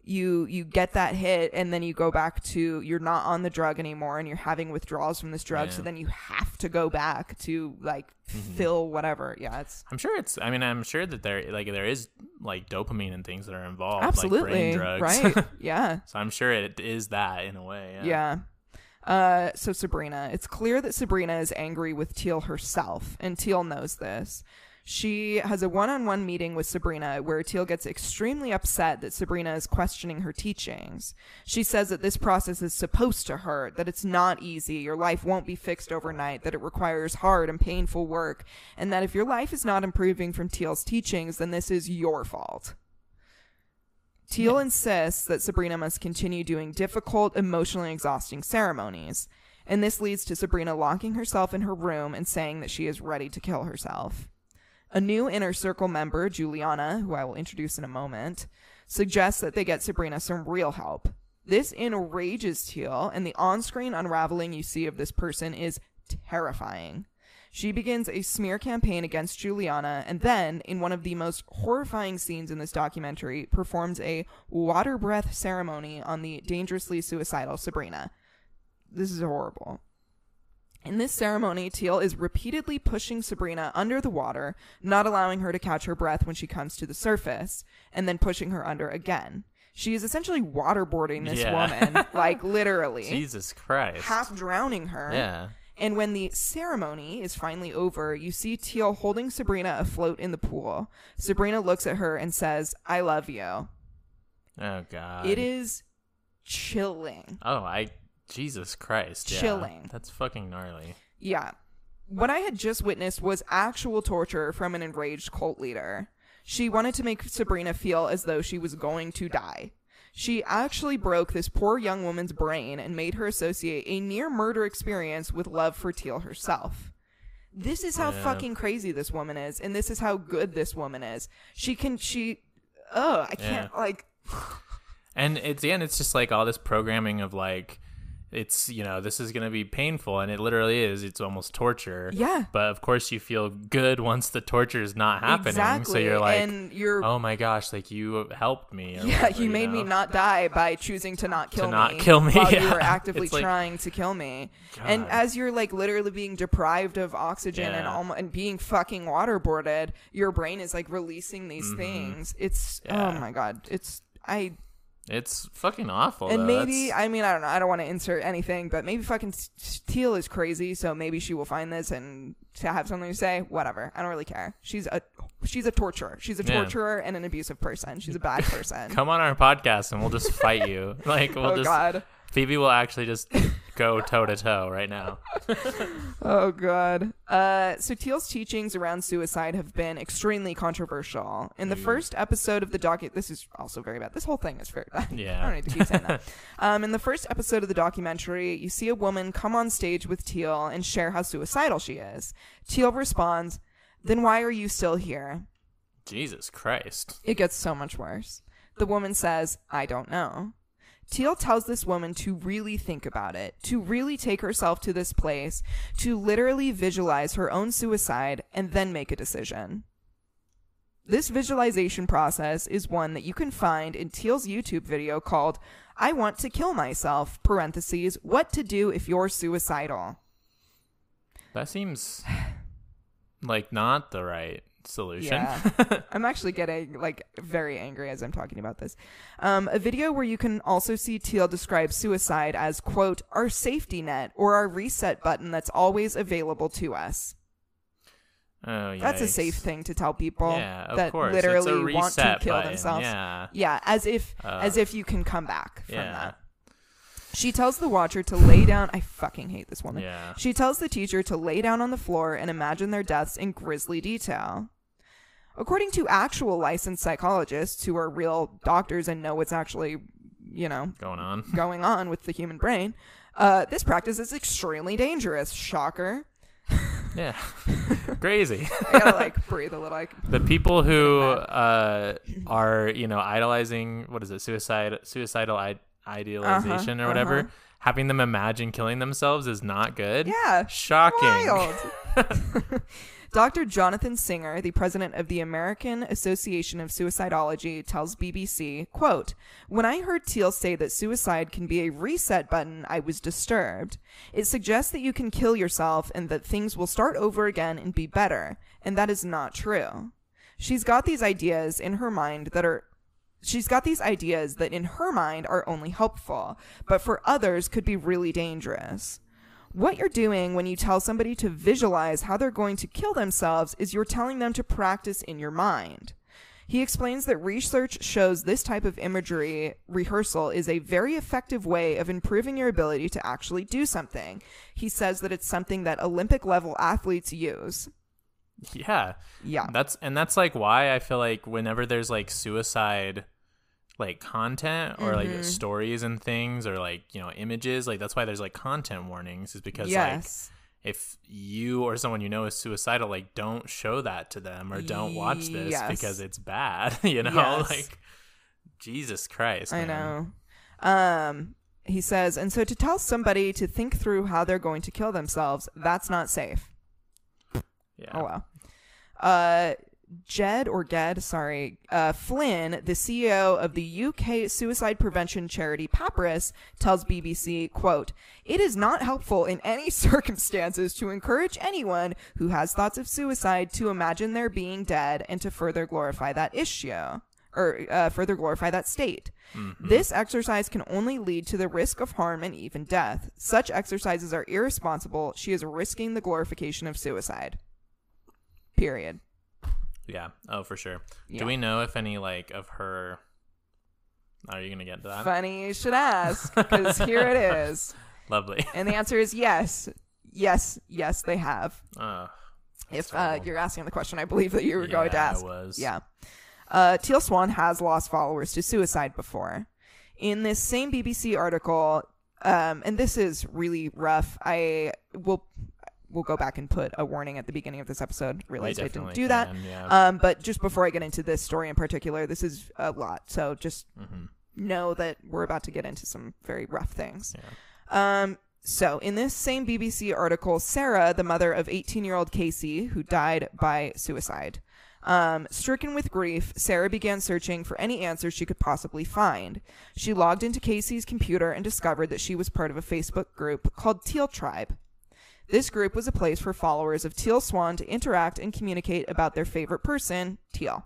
you you get that hit and then you go back to you're not on the drug anymore and you're having withdrawals from this drug so Yeah. Mm-hmm. then you have to go back to like fill whatever yeah it's i'm sure it's i mean i'm sure that there like there is like dopamine and things that are involved like absolutely brain drugs right <laughs> yeah so i'm sure it is that in a way yeah, Yeah. Uh, so Sabrina, it's clear that Sabrina is angry with Teal herself, and Teal knows this. She has a one on one meeting with Sabrina where Teal gets extremely upset that Sabrina is questioning her teachings. She says that this process is supposed to hurt, that it's not easy, your life won't be fixed overnight, that it requires hard and painful work, and that if your life is not improving from Teal's teachings, then this is your fault. Teal insists that Sabrina must continue doing difficult, emotionally exhausting ceremonies, and this leads to Sabrina locking herself in her room and saying that she is ready to kill herself. A new inner circle member, Juliana, who I will introduce in a moment, suggests that they get Sabrina some real help. This enrages Teal, and the on screen unraveling you see of this person is terrifying. She begins a smear campaign against Juliana and then, in one of the most horrifying scenes in this documentary, performs a water breath ceremony on the dangerously suicidal Sabrina. This is horrible. In this ceremony, Teal is repeatedly pushing Sabrina under the water, not allowing her to catch her breath when she comes to the surface, and then pushing her under again. She is essentially waterboarding this Yeah. woman, <laughs> like literally, jesus christ half drowning her. yeah And when the ceremony is finally over, you see Teal holding Sabrina afloat in the pool. Sabrina looks at her and says, I love you. oh god It is chilling. Oh, I Jesus Christ. yeah. Chilling. That's fucking gnarly. Yeah. What I had just witnessed was actual torture from an enraged cult leader. She wanted to make Sabrina feel as though she was going to die. She actually broke this poor young woman's brain and made her associate a near murder experience with love for Teal herself. This is how Yeah. fucking crazy this woman is, and this is how good this woman is. She can, she, oh, I can't, like, And it's again, it's just like all this programming of like it's you know this is gonna be painful and it literally is it's almost torture Yeah. but of course you feel good once the torture is not happening exactly. so you're like and you're, oh my gosh like you helped me Yeah, whatever, you made me know? not die by choosing to not kill not me. Not kill me, while you yeah. were <laughs> actively like- trying to kill me. And as you're like literally being deprived of oxygen and Yeah. almo- and being fucking waterboarded, your brain is like releasing these things. It's oh Mm-hmm. My god, it's I It's fucking awful. and though. maybe That's- I mean I don't know. I don't want to insert anything, but maybe fucking Teal is crazy, so maybe she will find this and to have something to say. Whatever. I don't really care. She's a she's a torturer. She's a Yeah. torturer and an abusive person. She's a bad person. <laughs> come on our podcast and we'll just fight you. <laughs> Like we'll oh just God. Phoebe will actually just go toe to toe right now. <laughs> Oh god. Uh, so Teal's teachings around suicide have been extremely controversial. In the first episode of the docu, this is also very bad. This whole thing is very bad. <laughs> Yeah. I don't need to keep saying that. Um, in the first episode of the documentary, you see a woman come on stage with Teal and share how suicidal she is. Teal responds, "Then why are you still here?" Jesus Christ. It gets so much worse. The woman says, I don't know. Teal tells this woman to really think about it, to really take herself to this place, to literally visualize her own suicide, and then make a decision. This visualization process is one that you can find in Teal's YouTube video called I Want to Kill Myself, parentheses, What to Do If You're Suicidal. That seems like not the right solution. Yeah. <laughs> I'm actually getting like very angry as I'm talking about this. Um, a video where you can also see Teal describe suicide as quote our safety net or our reset button that's always available to us. oh, yeah. That's a safe thing to tell people Yeah, of that course. Literally want to kill button, themselves. yeah. Yeah, as if Uh, as if you can come back from Yeah. that. She tells the watcher to lay down. I fucking hate this woman. Yeah. She tells the teacher to lay down on the floor and imagine their deaths in grisly detail. According to actual licensed psychologists who are real doctors and know what's actually, you know, Going on. <laughs> going on with the human brain, uh, this practice is extremely dangerous. Shocker. Yeah. <laughs> Crazy. I gotta like <laughs> breathe a little. Like, the people who uh, are, you know, idolizing what is it, suicide, suicidal I- idealization or whatever, uh-huh. having them imagine killing themselves is not good. yeah, Shocking. Dr. <laughs> <laughs> Jonathan Singer, the president of the American Association of Suicidology, tells BBC, quote, When I heard Teal say that suicide can be a reset button, I was disturbed. It suggests that you can kill yourself and that things will start over again and be better. And that is not true. She's got these ideas in her mind that are She's got these ideas that in her mind are only helpful, but for others could be really dangerous. What you're doing when you tell somebody to visualize how they're going to kill themselves is you're telling them to practice in your mind. He explains that research shows this type of imagery rehearsal is a very effective way of improving your ability to actually do something. He says that it's something that Olympic level athletes use. Yeah. Yeah. That's and that's like why I feel like whenever there's like suicide like content or Mm-hmm. like stories and things or like, you know, images, like that's why there's like content warnings is because yes. like if you or someone you know is suicidal, like don't show that to them or don't watch this Yes. because it's bad, <laughs> you know? Yes. Like Jesus Christ. I man. know. Um, he says, and so to tell somebody to think through how they're going to kill themselves, that's not safe. Yeah. Oh wow. Uh, Jed or Ged, sorry, uh, Flynn, the CEO of the UK suicide prevention charity Papyrus, tells BBC, quote, It is not helpful in any <laughs> circumstances to encourage anyone who has thoughts of suicide to imagine their being dead and to further glorify that issue. Or uh, further glorify that state. This exercise can only lead to the risk of harm and even death. Such exercises are irresponsible. She is risking the glorification of suicide. Period. Yeah. Oh, for sure. Yeah. Do we know if any like of her Are you going to get to that? Funny you should ask, because here it is. <laughs> Lovely. And the answer is yes. Yes, yes, they have. Uh, If uh, you're asking the question, I believe that you were going to Yeah, I was. Yeah. Uh, Teal Swan has lost followers to suicide before. In this same BBC article, um, and this is really rough. I will will go back and put a warning at the beginning of this episode. Realized I didn't do that. yeah. Um, but just before I get into this story in particular, this is a lot. So just Mm-hmm. know that we're about to get into some very rough things. Um, so in this same BBC article, Sarah, the mother of 18 year old Casey, who died by suicide, um, stricken with grief, Sarah began searching for any answers she could possibly find. She logged into Casey's computer and discovered that she was part of a Facebook group called Teal Tribe. This group was a place for followers of Teal Swan to interact and communicate about their favorite person, Teal.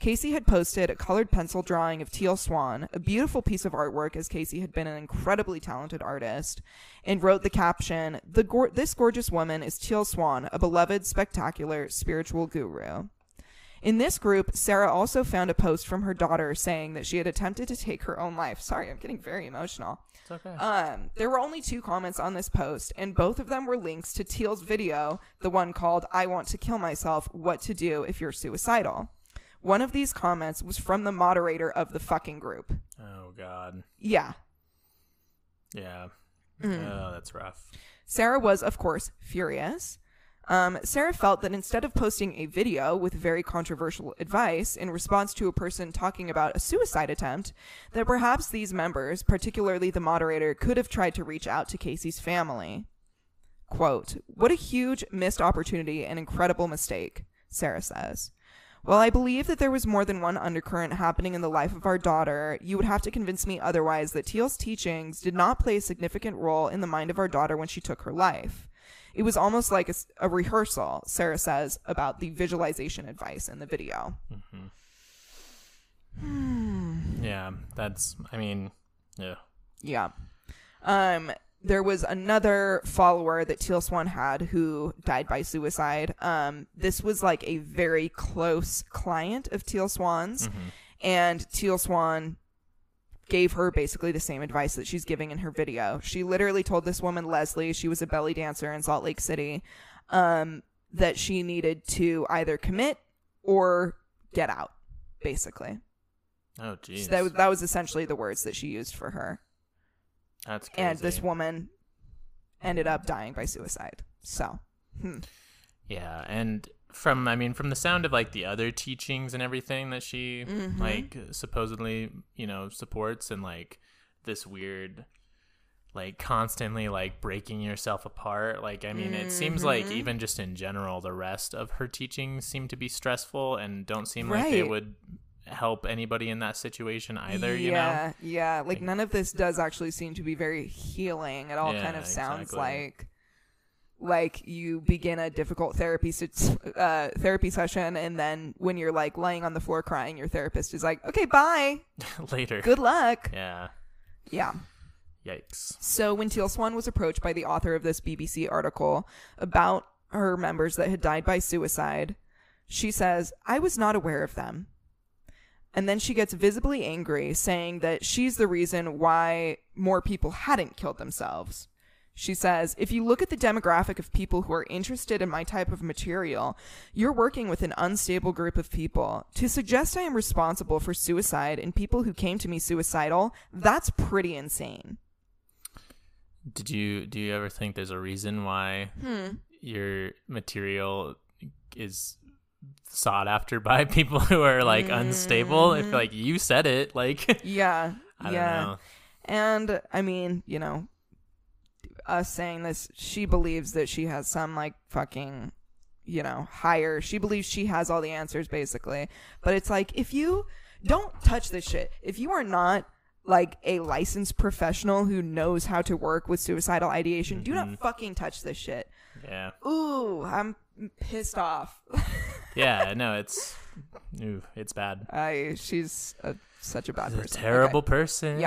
Casey had posted a colored pencil drawing of Teal Swan, a beautiful piece of artwork as Casey had been an incredibly talented artist, and wrote the caption, the gor- This gorgeous woman is Teal Swan, a beloved, spectacular, spiritual guru. In this group, Sarah also found a post from her daughter saying that she had attempted to take her own life. Sorry, I'm getting very emotional. It's okay. Um, there were only two comments on this post, and both of them were links to Teal's video, the one called I Want to Kill Myself What to Do If You're Suicidal. One of these comments was from the moderator of the fucking group. oh God. Yeah. Yeah. Mm. Oh, that's rough. Sarah was, of course, furious. Um, Sarah felt that instead of posting a video with very controversial advice in response to a person talking about a suicide attempt, that perhaps these members, particularly the moderator, could have tried to reach out to Casey's family. Quote, What a huge missed opportunity and incredible mistake, Sarah says. While I believe that there was more than one undercurrent happening in the life of our daughter, you would have to convince me otherwise that Teal's teachings did not play a significant role in the mind of our daughter when she took her life. It was almost like a rehearsal, Sarah says, about the visualization advice in the video. Yeah, that's. I mean, yeah. Yeah. Um, there was another follower that Teal Swan had who died by suicide. Um, this was like a very close client of Teal Swan's, and Teal Swan gave her basically the same advice that she's giving in her video. She literally told this woman, Leslie, she was a belly dancer in Salt Lake City, um, that she needed to either commit or get out, basically. Oh, jeez. So that was, that was essentially the words that she used for her that's crazy. and this woman ended up dying by suicide. So, hmm. Yeah, and from I mean from the sound of like the other teachings and everything that she Mm-hmm. like supposedly, you know, supports and like this weird like constantly like breaking yourself apart. Like I mean, it seems like Mm-hmm. even just in general the rest of her teachings seem to be stressful and don't seem like they would help anybody in that situation either, you know. yeah, yeah, like none of this does actually seem to be very healing. It all kind of sounds exactly. like like you begin a difficult therapy uh, therapy session, and then when you're like laying on the floor crying, your therapist is like, "Okay, bye, <laughs> Later. good luck." Yeah. Yeah. Yikes. So when Teal Swan was approached by the author of this BBC article about her members that had died by suicide, she says, I was not aware of them. And then she gets visibly angry, saying that she's the reason why more people hadn't killed themselves. She says, if you look at the demographic of people who are interested in my type of material, you're working with an unstable group of people. To suggest I am responsible for suicide and people who came to me suicidal, that's pretty insane. Did you do you ever think there's a reason why Hmm. your material is sought after by <laughs> people who are like unstable? If like you said it, like <laughs> Yeah. I don't yeah. know. And I mean, you know, us saying this, she believes that she has some like fucking, you know, higher. She believes she has all the answers basically. But it's like if you don't touch this shit, if you are not like a licensed professional who knows how to work with suicidal ideation, do not mm-hmm. fucking touch this shit. Yeah, Ooh, I'm pissed off. <laughs> yeah. No, it's ooh, it's bad. I she's a, such a bad She's a person. terrible Okay. person.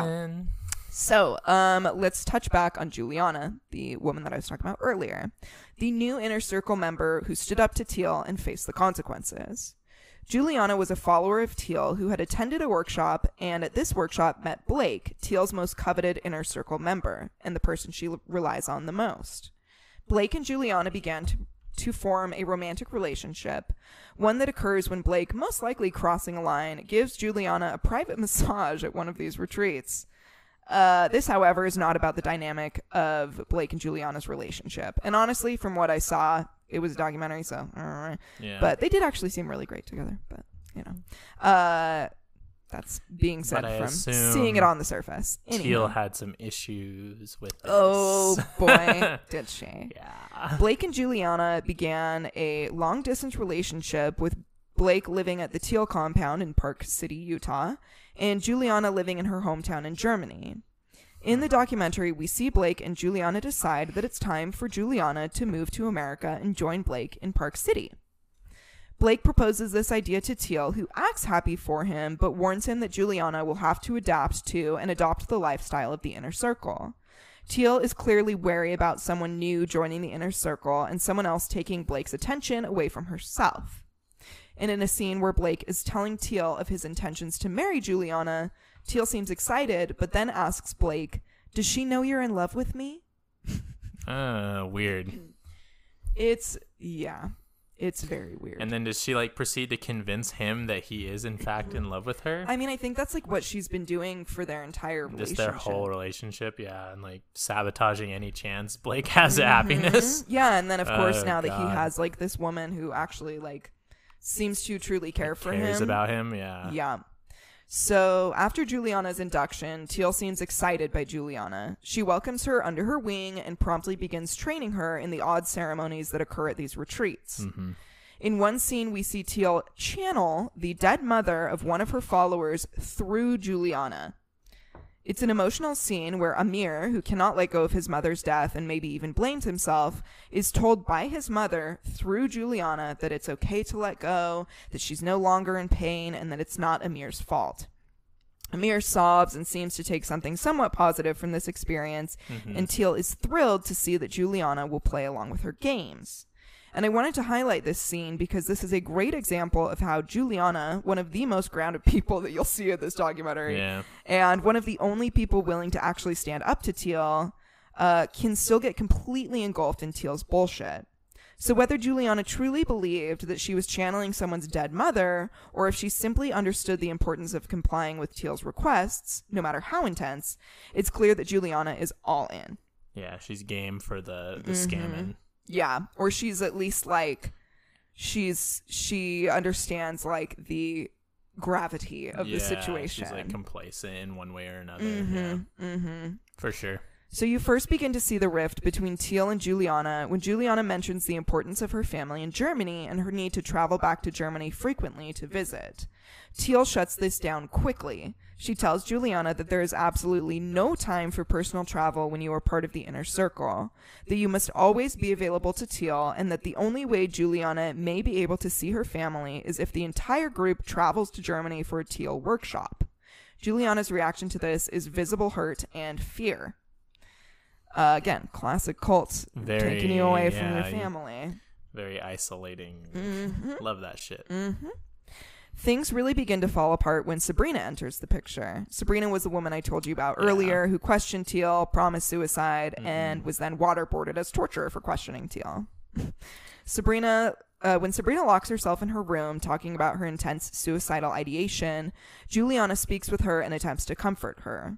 So, um, let's touch back on Juliana, the woman that I was talking about earlier, the new inner circle member who stood up to Teal and faced the consequences. Juliana was a follower of Teal who had attended a workshop and at this workshop met Blake, Teal's most coveted inner circle member and the person she l- relies on the most. Blake and Juliana began to, to form a romantic relationship, one that occurs when Blake, most likely crossing a line, gives Juliana a private <laughs> massage at one of these retreats. Uh, this, however, is not about the dynamic of Blake and Juliana's relationship. And honestly, from what I saw, it was a documentary, so Yeah. but they did actually seem really great together. But you know, uh, that's being said from seeing it on the surface. Teal had some issues with this. Oh boy, <laughs> did she? yeah. Blake and Juliana began a long distance relationship with Blake living at the Teal compound in Park City, Utah, and Juliana living in her hometown in Germany. In the documentary, we see Blake and Juliana decide that it's time for Juliana to move to America and join Blake in Park City. Blake proposes this idea to Teal, who acts happy for him, but warns him that Juliana will have to adapt to and adopt the lifestyle of the inner circle. Teal is clearly wary about someone new joining the inner circle and someone else taking Blake's attention away from herself. And in a scene where Blake is telling Teal of his intentions to marry Juliana, Teal seems excited, but then asks Blake, Does she know you're in love with me? Uh, <laughs> weird. It's, yeah, it's very weird. And then does she like proceed to convince him that he is in fact in love with her? I mean, I think that's like what she's been doing for their entire Just relationship. their whole relationship, yeah, and like sabotaging any chance Blake <laughs> has at happiness. Yeah, and then of course Oh, now that he has like this woman who actually like seems to truly care for Cares him. Cares about him, yeah. Yeah. So after Juliana's induction, Teal seems excited by Juliana. She welcomes her under her wing and promptly begins training her in the odd ceremonies that occur at these retreats. Mm-hmm. In one scene, we see Teal channel the dead mother of one of her followers through Juliana. It's an emotional scene where Amir, who cannot let go of his mother's death and maybe even blames himself, is told by his mother through Juliana that it's okay to let go, that she's no longer in pain, and that it's not Amir's fault. Amir sobs and seems to take something somewhat positive from this experience, mm-hmm. and Teal is thrilled to see that Juliana will play along with her games. And I wanted to highlight this scene because this is a great example of how Juliana, one of the most grounded <laughs> people that you'll see in this documentary, Yeah. and one of the only people willing to actually stand up to Teal, uh, can still get completely engulfed in Teal's bullshit. So whether Juliana truly believed that she was channeling someone's dead mother, or if she simply understood the importance of complying with Teal's requests, no matter how intense, it's clear that Juliana is all in. Yeah, she's game for the the Mm-hmm. scamming. Yeah, or she's at least like she's she understands like the gravity of yeah, the situation. She's like complacent in one way or another. Mm-hmm, Yeah. For sure. So you first begin to see the rift between Teal and Juliana when Juliana mentions the importance of her family in Germany and her need to travel back to Germany frequently to visit. Teal shuts this down quickly. She tells Juliana that there is absolutely no time for personal travel when you are part of the inner circle, that you must always be available to Teal, and that the only way Juliana may be able to see her family is if the entire group travels to Germany for a Teal workshop. Juliana's reaction to this is visible hurt and fear. Uh, again, classic cults Very, taking you away from your family. Very isolating. Mm-hmm. Love that shit. Things really begin to fall apart when Sabrina enters the picture. Sabrina was the woman I told you about earlier who questioned Teal, promised suicide, and was then waterboarded as torture for questioning Teal. <laughs> Sabrina, uh, when Sabrina locks herself in her room talking about her intense suicidal ideation, Juliana speaks with her and attempts to comfort her.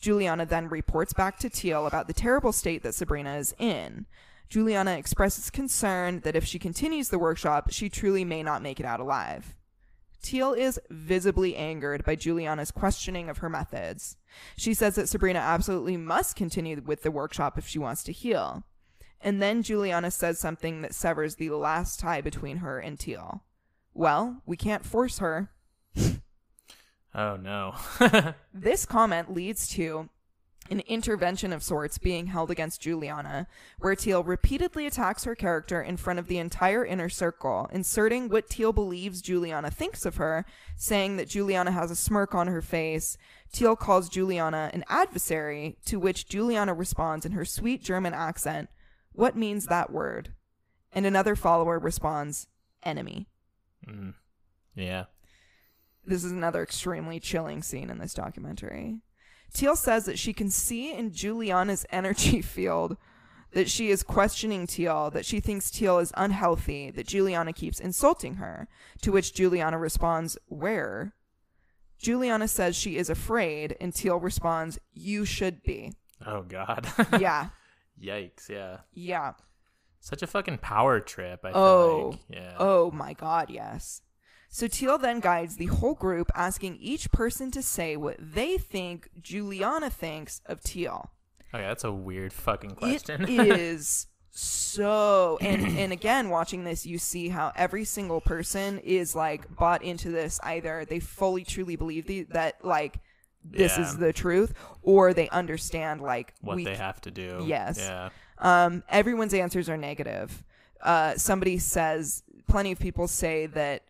Juliana then reports back to Teal about the terrible state that Sabrina is in. Juliana expresses concern that if she continues the workshop, she truly may not make it out alive. Teal is visibly angered by Juliana's questioning of her methods. She says that Sabrina absolutely must continue with the workshop if she wants to heal. And then Juliana says something that severs the last tie between her and Teal. Well, we can't force her. <laughs> Oh no. <laughs> This comment leads to an intervention of sorts being held against Juliana, where Teal repeatedly attacks her character in front of the entire inner circle, inserting what Teal believes Juliana thinks of her, saying that Juliana has a smirk on her face. Teal calls Juliana an adversary, to which Juliana responds in her sweet German accent, What means that word? And another follower responds, Enemy. Mm. Yeah. This is another extremely chilling scene in this documentary. Teal says that she can see in Juliana's energy <laughs> field that she is questioning Teal, that she thinks Teal is unhealthy, that Juliana keeps insulting her. To which Juliana responds, Where? Juliana says she is afraid, and Teal responds, You should be. Oh god. <laughs> Yeah, Yikes. Yeah. yeah. Such a fucking power trip. I Oh, like. Yeah. oh my god, yes. So Teal then guides the whole group, asking each person to say what they think Juliana thinks of Teal. Okay, that's a weird fucking question. <laughs> is so and and again watching this you see how every single person is like bought into this either they fully truly believe the, that like this Yeah. is the truth or they understand like what we they have to do. Yes. Yeah. um, everyone's answers are negative. Uh, somebody says plenty of people say that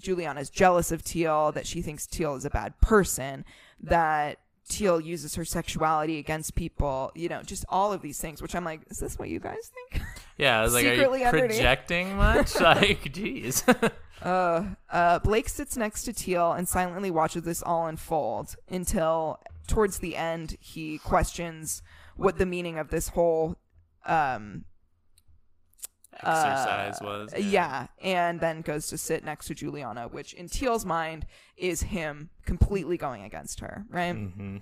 Juliana's jealous of Teal, that she thinks Teal is a bad person, that Teal uses her sexuality against people, you know, just all of these things, which I'm like, is this what you guys think? <laughs> Yeah, I was like, are you underneath. projecting much? <laughs> like, jeez. <laughs> Uh, uh, Blake sits next to Teal and silently watches this all unfold until towards the end he questions what the meaning of this whole um Exercise was. yeah. and then goes to sit next to Juliana, which in Teal's mind is him completely going against her, right? Mm-hmm.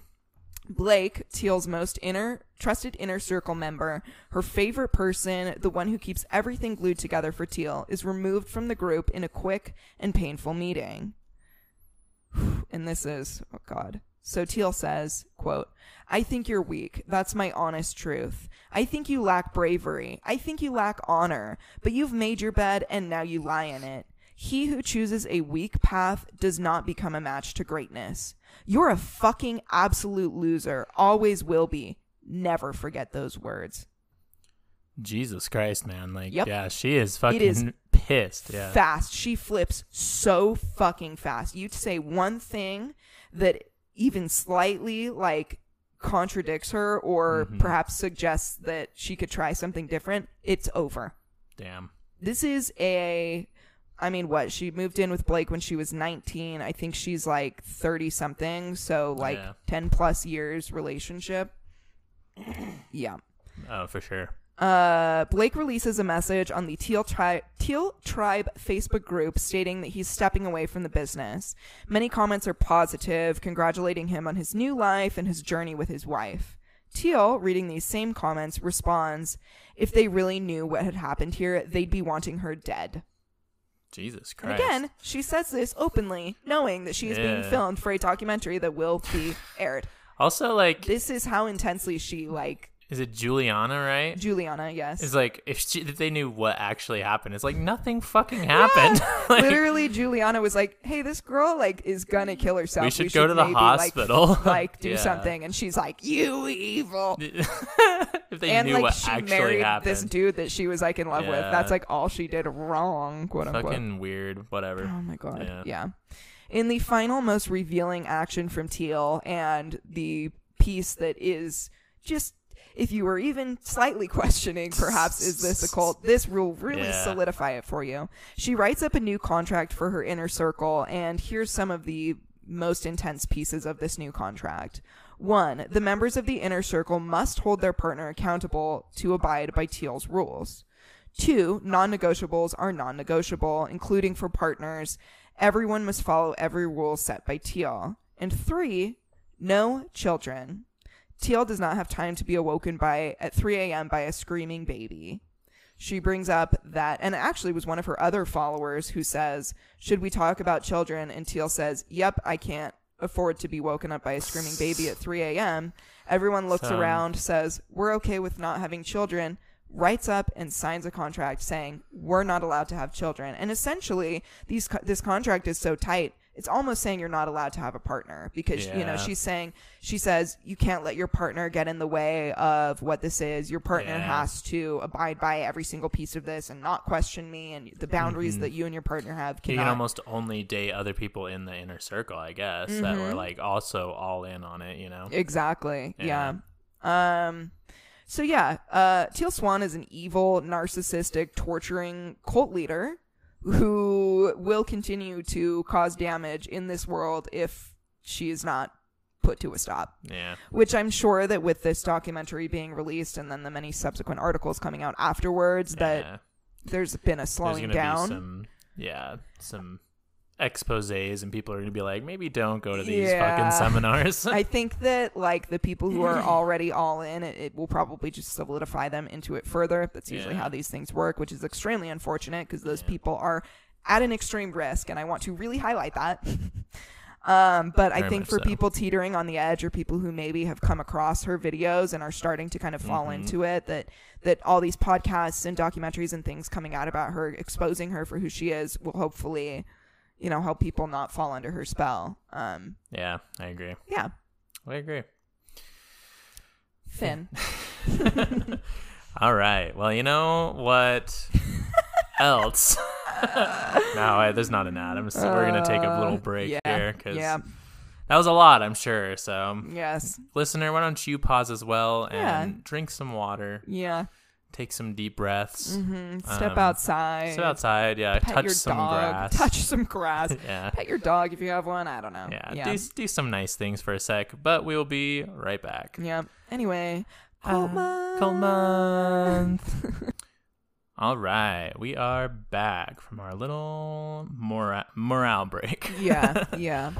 Blake, Teal's most inner trusted inner circle member, her favorite person, the one who keeps everything glued together for Teal, is removed from the group in a quick and painful meeting. <sighs> And this is, oh God. So Teal says, quote, I think you're weak. That's my honest truth. I think you lack bravery. I think you lack honor. But you've made your bed and now you lie in it. He who chooses a weak path does not become a match to greatness. You're a fucking absolute loser. Always will be. Never forget those words. Jesus Christ, man. Like, Yep. yeah, she is fucking is pissed. Yeah. Fast. She flips so fucking fast. You say one thing that even slightly like contradicts her or mm-hmm. perhaps suggests that she could try something different, it's over. Damn. this is a I mean what she moved in with Blake when she was 19 I think she's like 30 something so like Yeah. 10 plus years relationship <clears throat> yeah Oh, for sure. Uh, Blake releases a message on the Teal, Tri- Teal Tribe Facebook group stating that he's stepping away from the business. Many comments are positive, congratulating him on his new life and his journey with his wife. Teal, reading these same comments, responds, If they really knew what had happened here, they'd be wanting her dead. Jesus And Christ. again, she says this openly, knowing that she is being filmed for a documentary that will be aired. Also, like, This is how intensely she, like, is it Juliana, right? Juliana, yes. It's like if, she, if they knew what actually happened, it's like nothing fucking happened. <laughs> Like, Literally, Juliana was like, "Hey, this girl like is gonna kill herself. We should go to the maybe, like, hospital." <laughs> like, <laughs> do Yeah. something." And she's like, "You evil." if they and knew like what she actually married happened. this dude that she was like in love with. That's like all she did wrong, quote unquote. Fucking weird. Whatever. Oh my god. Yeah. Yeah. In the final, most revealing action from Teal and the piece that is just, if you were even slightly questioning, perhaps, is this a cult, this will really Yeah. solidify it for you. She writes up a new contract for her inner circle, and here's some of the most intense pieces of this new contract. One, the members of the inner circle must hold their partner accountable to abide by Teal's rules. Two, non negotiables are non negotiable, including for partners. Everyone must follow every rule set by Teal. And three, no children. Teal does not have time to be awoken by at 3 a.m. by a screaming baby. She brings up that, and actually was one of her other followers who says, Should we talk about children? And Teal says, Yep, I can't afford to be woken up by a screaming baby at 3 a.m. Everyone looks So- around, says, We're okay with not having children, writes up and signs a contract saying, We're not allowed to have children. And essentially, these, this contract is so tight. It's almost saying you're not allowed to have a partner because, you know, she's saying, she says, you can't let your partner get in the way of what this is. Your partner Yeah. has to abide by every single piece of this and not question me and the boundaries that you and your partner have. Mm-hmm. You can almost only date other people in the inner circle, I guess, that Mm-hmm. were like also all in on it, you know? Exactly. Yeah. Yeah. Um so yeah, uh Teal Swan is an evil, narcissistic, torturing cult leader who will continue to cause damage in this world if she is not put to a stop. Yeah. Which I'm sure that with this documentary being released and then the many subsequent articles coming out afterwards that there's been a slowing down. some yeah, some exposés and people are gonna be like, maybe don't go to these Yeah. fucking seminars. I <laughs> think that like the people who are already all in, it, it will probably just solidify them into it further. That's usually Yeah. how these things work, which is extremely unfortunate because those people are at an extreme risk, and I want to really highlight that. <laughs> um, but I think for so. people teetering on the edge or people who maybe have come across her videos and are starting to kind of fall Mm-hmm. into it, that that all these podcasts and documentaries and things coming out about her, exposing her for who she is, will hopefully, you know, help people not fall under her spell. Um, yeah, I agree. yeah, I agree. Finn. <laughs> All right. Well, you know what <laughs> else <laughs> no, I, there's not an ad. I'm s we're gonna take a little Uh, break yeah, here because yeah. that was a lot. I'm sure. So, Yes. listener, why don't you pause as well and Yeah. drink some water, Yeah. Take some deep breaths, hmm Step Um, outside. sit outside, yeah, Pet touch your some dog. grass, <laughs> Touch some grass. <laughs> yeah. Pet your dog if you have one. I don't know. Yeah, Yeah. Do, do some nice things for a sec, but we will be right back. yeah. Anyway. Uh, Cult month. Cult month. <laughs> All right, we are back from our little mora- morale break. yeah. Yeah.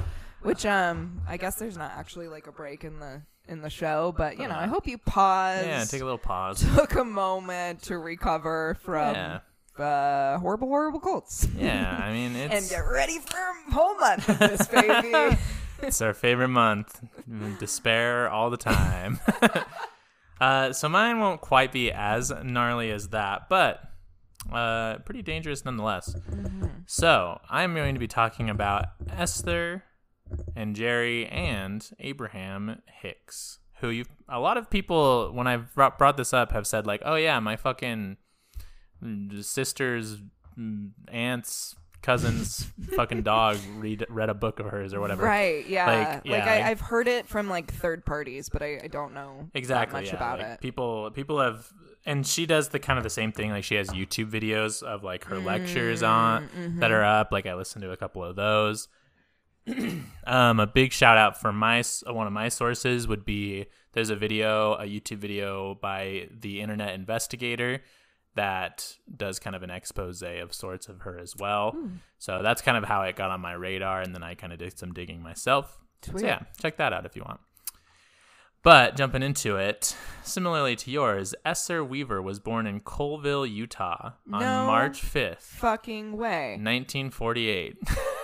Which um, I guess there's not actually like a break in the in the show, but you know, I hope you paused. yeah, take a little pause. took a moment to recover from Yeah, uh, horrible, horrible colds. yeah. I mean, <laughs> it's... and get ready for whole month of this baby. <laughs> it's our favorite month. Despair all the time. <laughs> uh, so mine won't quite be as gnarly as that, but uh, pretty dangerous nonetheless. So I'm going to be talking about Esther and Jerry and Abraham Hicks, who you a lot of people when I've brought, brought this up have said like, oh yeah, my fucking mm, sister's mm, aunts cousins <laughs> fucking dog read read a book of hers or whatever right? Yeah. Like, Like, yeah, I, like- I've heard it from like third parties, but I, I don't know exactly much yeah. about like, it. people people have and she does the kind of the same thing like she has youtube videos of like her lectures on Mm-hmm. that are up like i listened to a couple of those <clears throat> um a big shout out for my one of my sources would be there's a video a youtube video by the internet investigator that does kind of an expose of sorts of her as well Hmm. so that's kind of how it got on my radar and then i kind of did some digging myself so yeah, check that out if you want. But jumping into it, similarly to yours, Esther Weaver was born in Coalville, Utah on No. March 5th, Fucking way. 1948.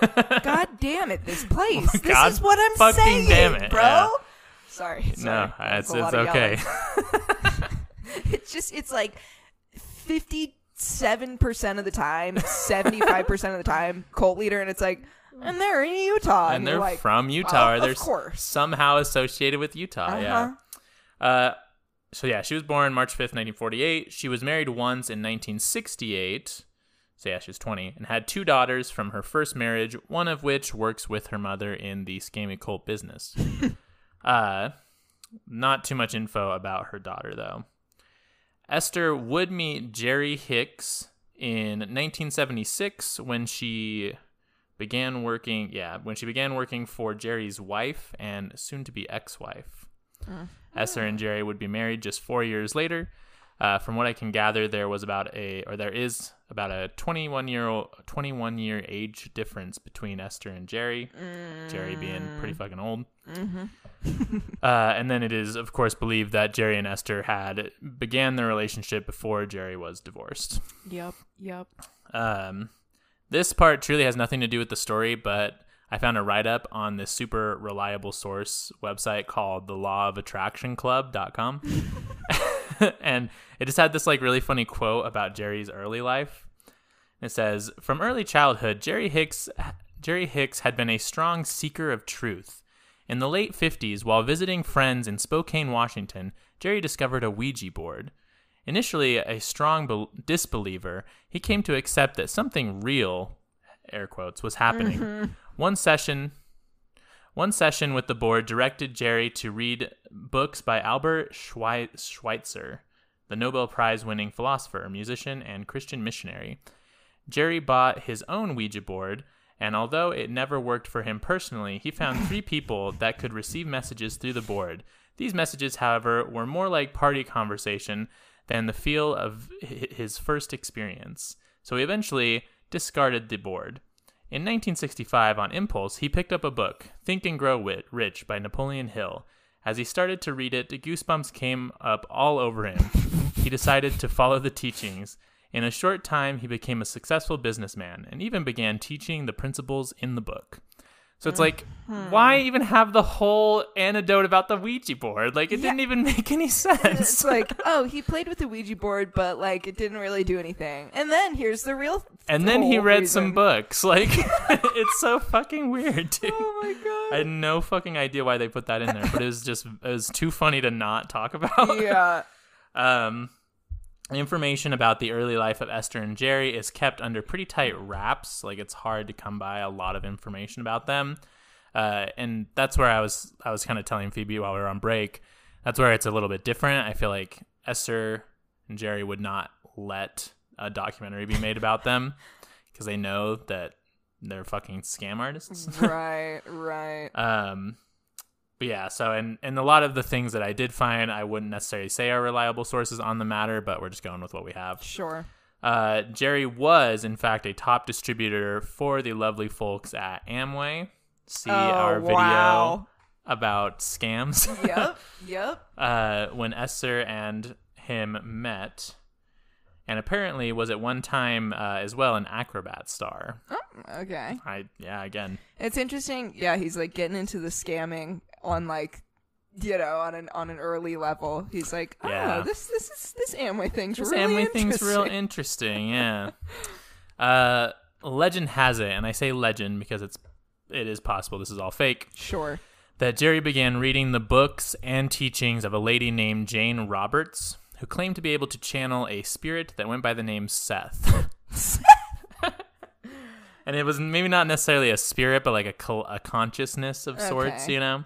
<laughs> God damn it, this place. <laughs> this God is what I'm fucking saying, damn it, bro. yeah. Sorry, no, sorry. Uh, That's it's, it's okay. <laughs> It's just it's like fifty seven percent of the time, seventy five percent of the time, cult leader, and it's like, <laughs> and they're in Utah, and you're they're like, from Utah, oh, or they're of course. somehow associated with Utah. Yeah. Uh-huh. Uh, so yeah, she was born March 5th, 1948. She was married once in 1968. So yeah, she was 20 and had two daughters from her first marriage, one of which works with her mother in the scammy cult business. <laughs> uh, not too much info about her daughter though. Esther would meet Jerry Hicks in 1976 when she began working, yeah, when she began working for Jerry's wife and soon to be ex-wife. Esther and Jerry would be married just four years later. Uh, from what I can gather, there was about a, or there is about a 21 year old, 21 year age difference between Esther and Jerry. Jerry being pretty fucking old. <laughs> uh, and then it is, of course, believed that Jerry and Esther had began their relationship before Jerry was divorced. Yep, yep. Um, this part truly has nothing to do with the story, but I found a write up on this super reliable source website called the law of attraction club.com. <laughs> and it just had this like really funny quote about Jerry's early life. It says, "From early childhood, Jerry Hicks Jerry Hicks had been a strong seeker of truth. In the late 50s, while visiting friends in Spokane, Washington, Jerry discovered a Ouija board. Initially a strong bel disbeliever, he came to accept that something real, air quotes, was happening. Mm-hmm. One session one session with the board directed Jerry to read books by Albert Schwei- Schweitzer, the Nobel Prize winning philosopher, musician, and Christian missionary. Jerry bought his own Ouija board, and although it never worked for him personally, he found three <laughs> people that could receive messages through the board. These messages, however, were more like party conversation than the feel of his first experience. So he eventually discarded the board. In 1965, on impulse, he picked up a book, Think and Grow Rich by Napoleon Hill. As he started to read it, goosebumps came up all over him. he decided to follow the teachings. In a short time, he became a successful businessman and even began teaching the principles in the book. So it's like, why even have the whole anecdote about the Ouija board? Like, it didn't even <laughs> make any <laughs> sense. It's like, oh, he played with the Ouija board, but like it didn't really do anything. And then here's the real. and then he read some books. <laughs> Like, it's so fucking weird, dude. Oh my god. I had no fucking idea why they put that in there, but it was just it was too funny to not talk about. yeah. Um, information about the early life of Esther and Jerry is kept under pretty tight wraps. Like it's hard to come by a lot of information about them. Uh, and that's where I was I was kind of telling Phoebe while we were on break. That's where it's a little bit different. I feel like Esther and Jerry would not let a documentary be made about them <laughs> because they know that they're fucking scam artists. right, right. <laughs> Um, but yeah, so and and a lot of the things that I did find, I wouldn't necessarily say are reliable sources on the matter, but we're just going with what we have. Sure. Uh, Jerry was, in fact, a top distributor for the lovely folks at Amway. See Oh, our video wow. about scams. Yep, <laughs> yep. uh, when Esther and him met, and apparently was at one time uh, as well an acrobat star. Okay. I yeah, again, It's interesting. Yeah, he's like getting into the scamming on like you know, on an on an early level. He's like, oh, Yeah. this this is this Amway thing's This really Amway thing's real interesting. Yeah. <laughs> uh, legend has it, and I say legend because it's it is possible this is all fake. Sure. That Jerry began reading the books and teachings of a lady named Jane Roberts, who claimed to be able to channel a spirit that went by the name Seth. <laughs> <laughs> and it was maybe not necessarily a spirit, but like a, a consciousness of sorts, Okay. you know?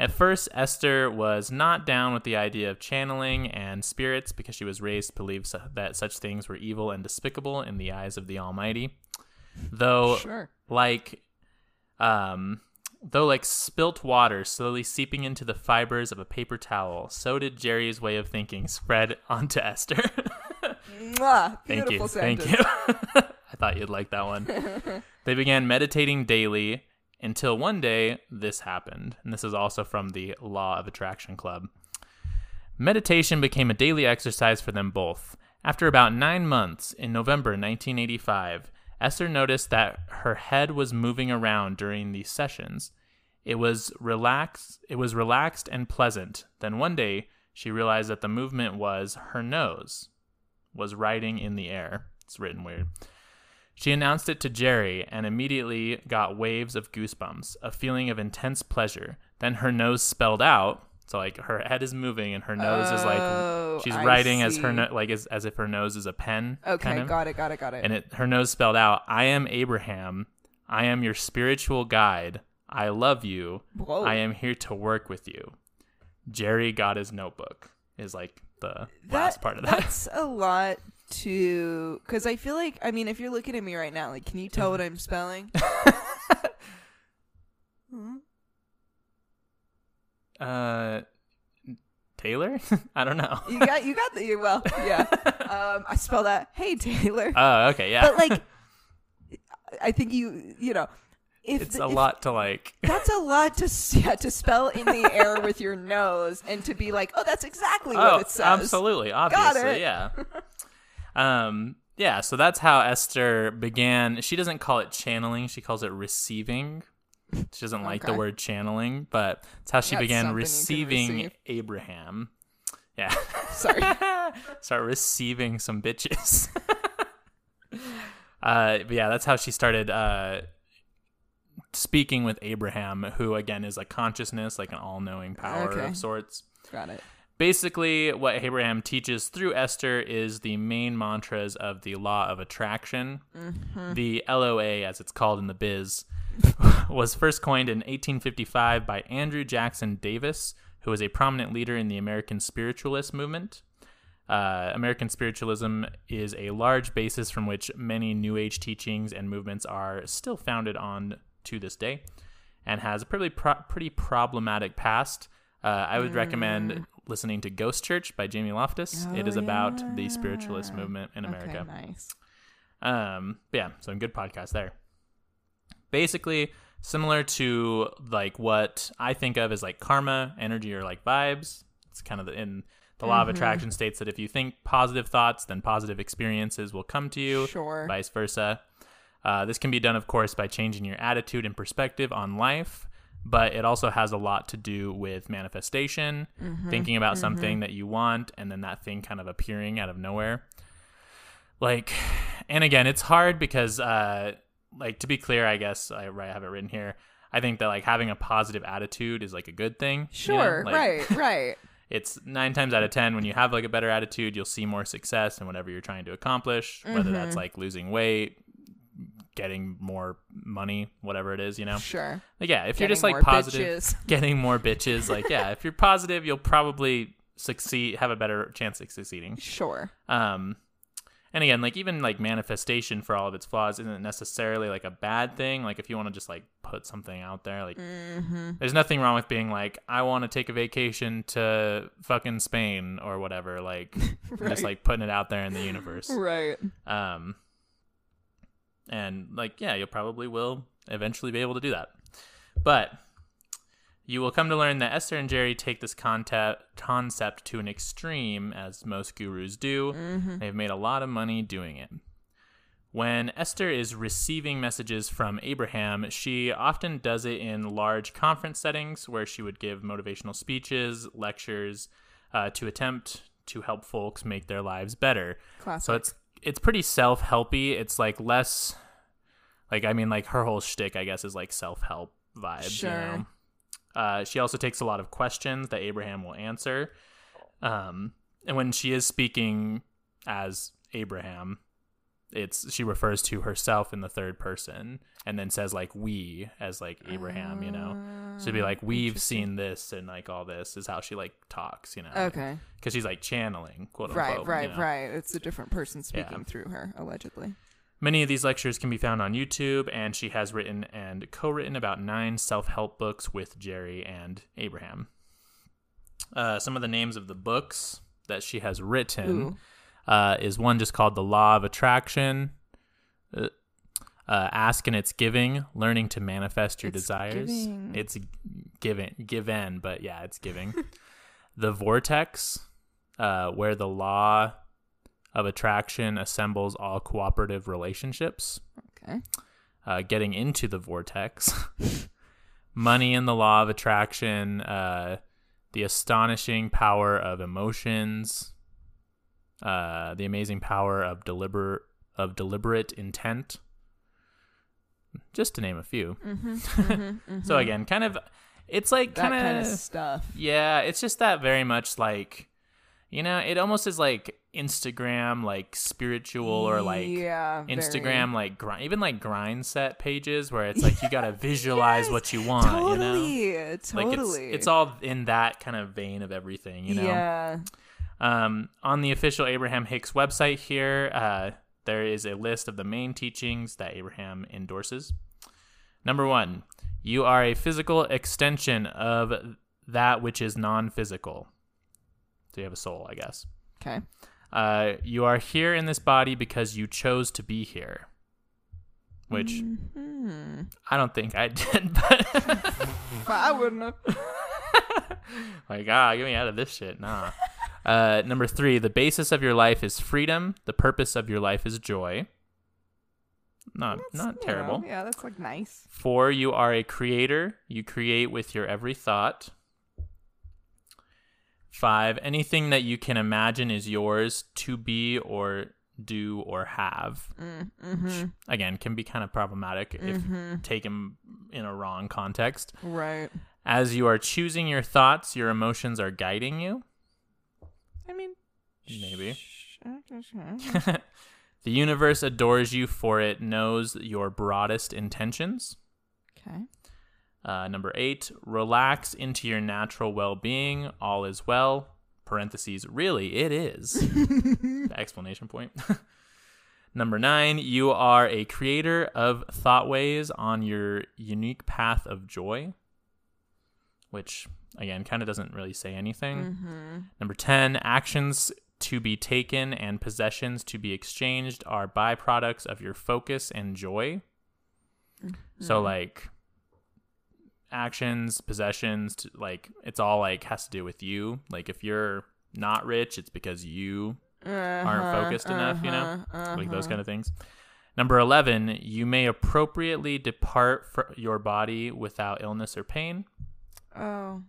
At first, Esther was not down with the idea of channeling and spirits because she was raised to believe that such things were evil and despicable in the eyes of the Almighty. Though, Sure. like, um, though like spilt water slowly seeping into the fibers of a paper towel, so did Jerry's way of thinking spread <laughs> onto Esther. Mwah, Thank you. sentence. Thank you. <laughs> I thought you'd like that one. <laughs> they began meditating daily until one day this happened. And this is also from the Law of Attraction Club. Meditation became a daily exercise for them both. After about nine months, in November 1985, Esther noticed that her head was moving around during these sessions. It was relaxed. It was relaxed and pleasant. Then one day, she realized that the movement was her nose was riding in the air. It's written weird. She announced it to Jerry and immediately got waves of goosebumps, a feeling of intense pleasure. Then her nose spelled out. So like her head is moving and her nose is Oh, like she's I writing as her no- like as, as if her nose is a pen. Okay, kind of. got it, got it, got it. And it her nose spelled out, I am Abraham. I am your spiritual guide. I love you. Whoa. I am here to work with you. Jerry got his notebook. Is like the That- last part of that. That's a lot to because I feel like I mean if you're looking at me right now, like can you tell what I'm spelling? <laughs> Uh, Tayler? <laughs> I don't know. You got you got the you- well yeah. <laughs> Um, I spell that. Hey Tayler. Oh, okay, yeah. but like, I think you you know if it's the- a if- lot to like. That's a lot to yeah, to spell in the air with your nose and to be like, oh, that's exactly what Oh, it says. absolutely, obviously, it. yeah. Um, yeah. So that's how Esther began. She doesn't call it channeling; she calls it receiving. She doesn't like the word channeling, but it's how she That's began something you can receiving receive. Abraham. Yeah. Sorry. <laughs> Start receiving some bitches. <laughs> uh, but yeah, that's how she started uh, speaking with Abraham, who again is a consciousness, like an all-knowing power Okay. of sorts. Got it. Basically, what Abraham teaches through Esther is the main mantras of the law of attraction. The LOA, as it's called in the biz, <laughs> was first coined in 1855 by Andrew Jackson Davis, who was a prominent leader in the American spiritualist movement. Uh, American spiritualism is a large basis from which many New Age teachings and movements are still founded on to this day, and has a pretty pro- pretty problematic past. Uh, I would recommend listening to Ghost Church by Jamie Loftus. it is Oh, about the spiritualist movement in America. Okay, nice. Um, but yeah, some good podcast there. Basically, similar to like what I think of as like karma, energy, or like vibes. It's kind of the, in the law of attraction states that if you think positive thoughts, then positive experiences will come to you. Sure. Vice versa. Uh, this can be done, of course, by changing your attitude and perspective on life, but it also has a lot to do with manifestation, mm-hmm. thinking about mm-hmm. something that you want, and then that thing kind of appearing out of nowhere like and again it's hard because uh like to be clear i guess i, I have it written here i think that like having a positive attitude is like a good thing you know? Sure. Like, right. <laughs> Right. it's nine times out of ten when you have like a better attitude, you'll see more success in whatever you're trying to accomplish, whether that's mm-hmm. like losing weight, getting more money, whatever it is, you know. Sure. Like, yeah, if you're just like positive, bitches. <laughs> getting more bitches, like yeah, if you're positive, you'll probably succeed, have a better chance of succeeding. Sure. Um, and again, like even like manifestation for all of its flaws isn't necessarily like a bad thing. Like if you want to just like put something out there, like Mm-hmm. there's nothing wrong with being like, I want to take a vacation to fucking Spain or whatever. Like <laughs> just like putting it out there in the universe. Right. Um, and like, yeah, you'll probably will eventually be able to do that. But you will come to learn that Esther and Jerry take this concept concept to an extreme, as most gurus do. They've made a lot of money doing it. When Esther is receiving messages from Abraham, she often does it in large conference settings where she would give motivational speeches, lectures, uh, to attempt to help folks make their lives better. Classic. So it's it's pretty self helpy. It's like less like I mean like her whole shtick I guess is like self help vibes. Sure. You know? Uh, she also takes a lot of questions that Abraham will answer. Um, and when she is speaking as Abraham, it's she refers to herself in the third person and then says like we as like Abraham, you know. So it'd be like we've seen this and like all this is how she like talks, you know. Okay. Because she's like channeling, quote Right, unquote. right, you know? right. It's a different person speaking Yeah. through her, allegedly. Many of these lectures can be found on YouTube, and she has written and co written about nine self help books with Jerry and Abraham. Uh, some of the names of the books that she has written Ooh. Uh, is one just called The Law of Attraction, uh, uh, Ask and It's Giving, Learning to Manifest Your desires. It's Desires. giving. It's given, given, but yeah, it's giving. <laughs> the Vortex, uh, where the law of attraction assembles all cooperative relationships Okay. uh, getting into the vortex, <laughs> money and the law of attraction, uh, the astonishing power of emotions, uh, the amazing power of deliberate of deliberate intent, just to name a few. <laughs> So again, kind of, it's like Mm-hmm. Kind of stuff. yeah, it's just that very much like, you know, it almost is like Instagram, like spiritual or like yeah, very- Instagram, like grind, even like grind set pages where it's like you gotta <laughs> visualize Yes, what you want, you know. Totally, Like totally. it's it's all in that kind of vein of everything, you know. Yeah. Um, on the official Abraham Hicks website here, uh, there is a list of the main teachings that Abraham endorses. Number one, you are a physical extension of that which is non-physical. So you have a soul, I guess. Okay. Uh, you are here in this body because you chose to be here. Which Hmm. I don't think I <laughs> did, but But I wouldn't have. <laughs> like, ah, get me out of this shit. Nah. <laughs> Uh, number three, the basis of your life is freedom. The purpose of your life is joy. Not not You know, terrible. yeah, that's like nice. Four, you are a creator. You create with your every thought. Five, anything that you can imagine is yours to be or do or have. Mm-hmm. Which, again, can be kind of problematic if taken in a wrong context. Right. As you are choosing your thoughts, your emotions are guiding you. I mean, maybe. <laughs> <laughs> the universe adores you for it knows your broadest intentions. okay. Uh, number eight, relax into your natural well being. All is well. Parentheses, really, it is. The <laughs> explanation point. number nine, you are a creator of thoughtways on your unique path of joy, which, again, kind of doesn't really say anything. Mm-hmm. Number 10, actions to be taken and possessions to be exchanged are byproducts of your focus and joy. So, mm-hmm. like, actions, possessions, to, like, it's all like has to do with you. Like, if you're not rich, it's because you aren't uh-huh, focused enough, you know? Uh-huh, like those uh-huh. kind of things. Number 11, you may appropriately depart your body without illness or pain. Oh.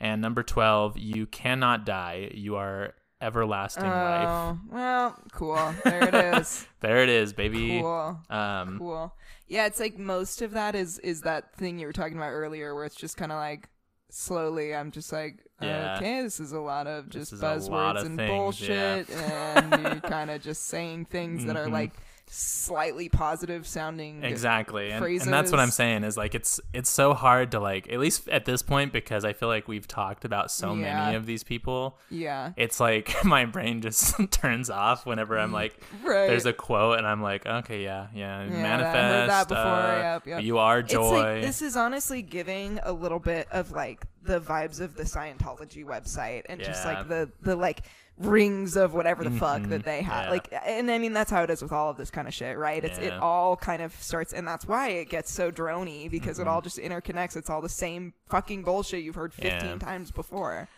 And number 12, you cannot die. You are everlasting life. Oh. Well, cool. There it <laughs> is. There it is, baby. cool. Um, Cool. Yeah, it's like most of that is is that thing you were talking about earlier, where it's just kind of like slowly I'm just like, Yeah. okay, this is a lot of just is a lot buzzwords of and things, bullshit, and you're kind of just saying things that are <laughs> Mhm. like slightly positive sounding. exactly and, and that's what i'm saying is like it's it's so hard to like at least at this point because i feel like we've talked about so Yeah. many of these people Yeah, it's like <laughs> my brain just <laughs> turns off whenever i'm like right. there's a quote and i'm like okay yeah yeah, Yeah, manifest that before, uh, yep, yep. you are It's joy like this is honestly giving a little bit of like the vibes of the Scientology website and just like the the like rings of whatever the fuck Mhm, that they have. yeah. Like and I mean that's how it is with all of this kind of shit, right? It's it all kind of starts and that's why it gets so drony because Mm-hmm. it all just interconnects. It's all the same fucking bullshit you've heard 15 Yeah. times before.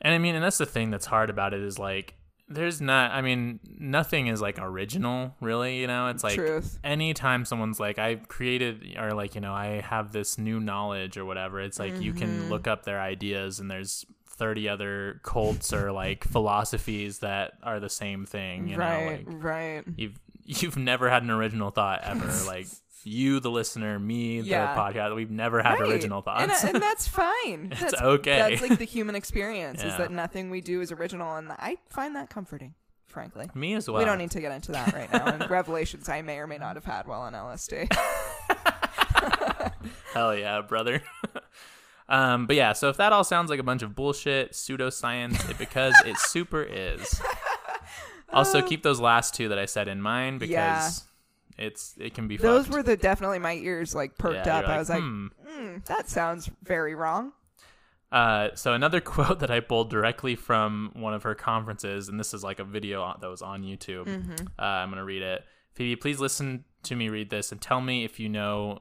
And I mean, and that's the thing that's hard about it is like, there's not, I mean, nothing is like original, really. You know, it's like Truth. anytime someone's like, I've created, or like, you know, I have this new knowledge or whatever, it's like you Mm-hmm. can look up their ideas and there's 30 other cults or like <laughs> philosophies that are the same thing. You right, know, like right. you've, you've never had an original thought ever. <laughs> like, you, the listener, me, Yeah. the podcast, we've never had Right. original And, thoughts. and that's <laughs> fine. It's that's, okay. That's like the human experience is that nothing we do is original, and I find that comforting, frankly. me as well. We don't need to get into that right now. And revelations I may or may not have had while on LSD. Hell yeah, brother. Um, but yeah, so if that all sounds like a bunch of bullshit, pseudoscience, it, because it super is. <laughs> Also, keep those last two that I said in mind because Yeah. it's it can be. Those fucked. were the definitely my ears like perked Yeah, up. you're I was like, hmm. "Hmm, that sounds very wrong. Uh, so another <laughs> quote that I pulled directly from one of her conferences, and this is like a video on- that was on YouTube. Mm-hmm. Uh, I'm gonna read it. Phoebe, please listen to me read this and tell me if you know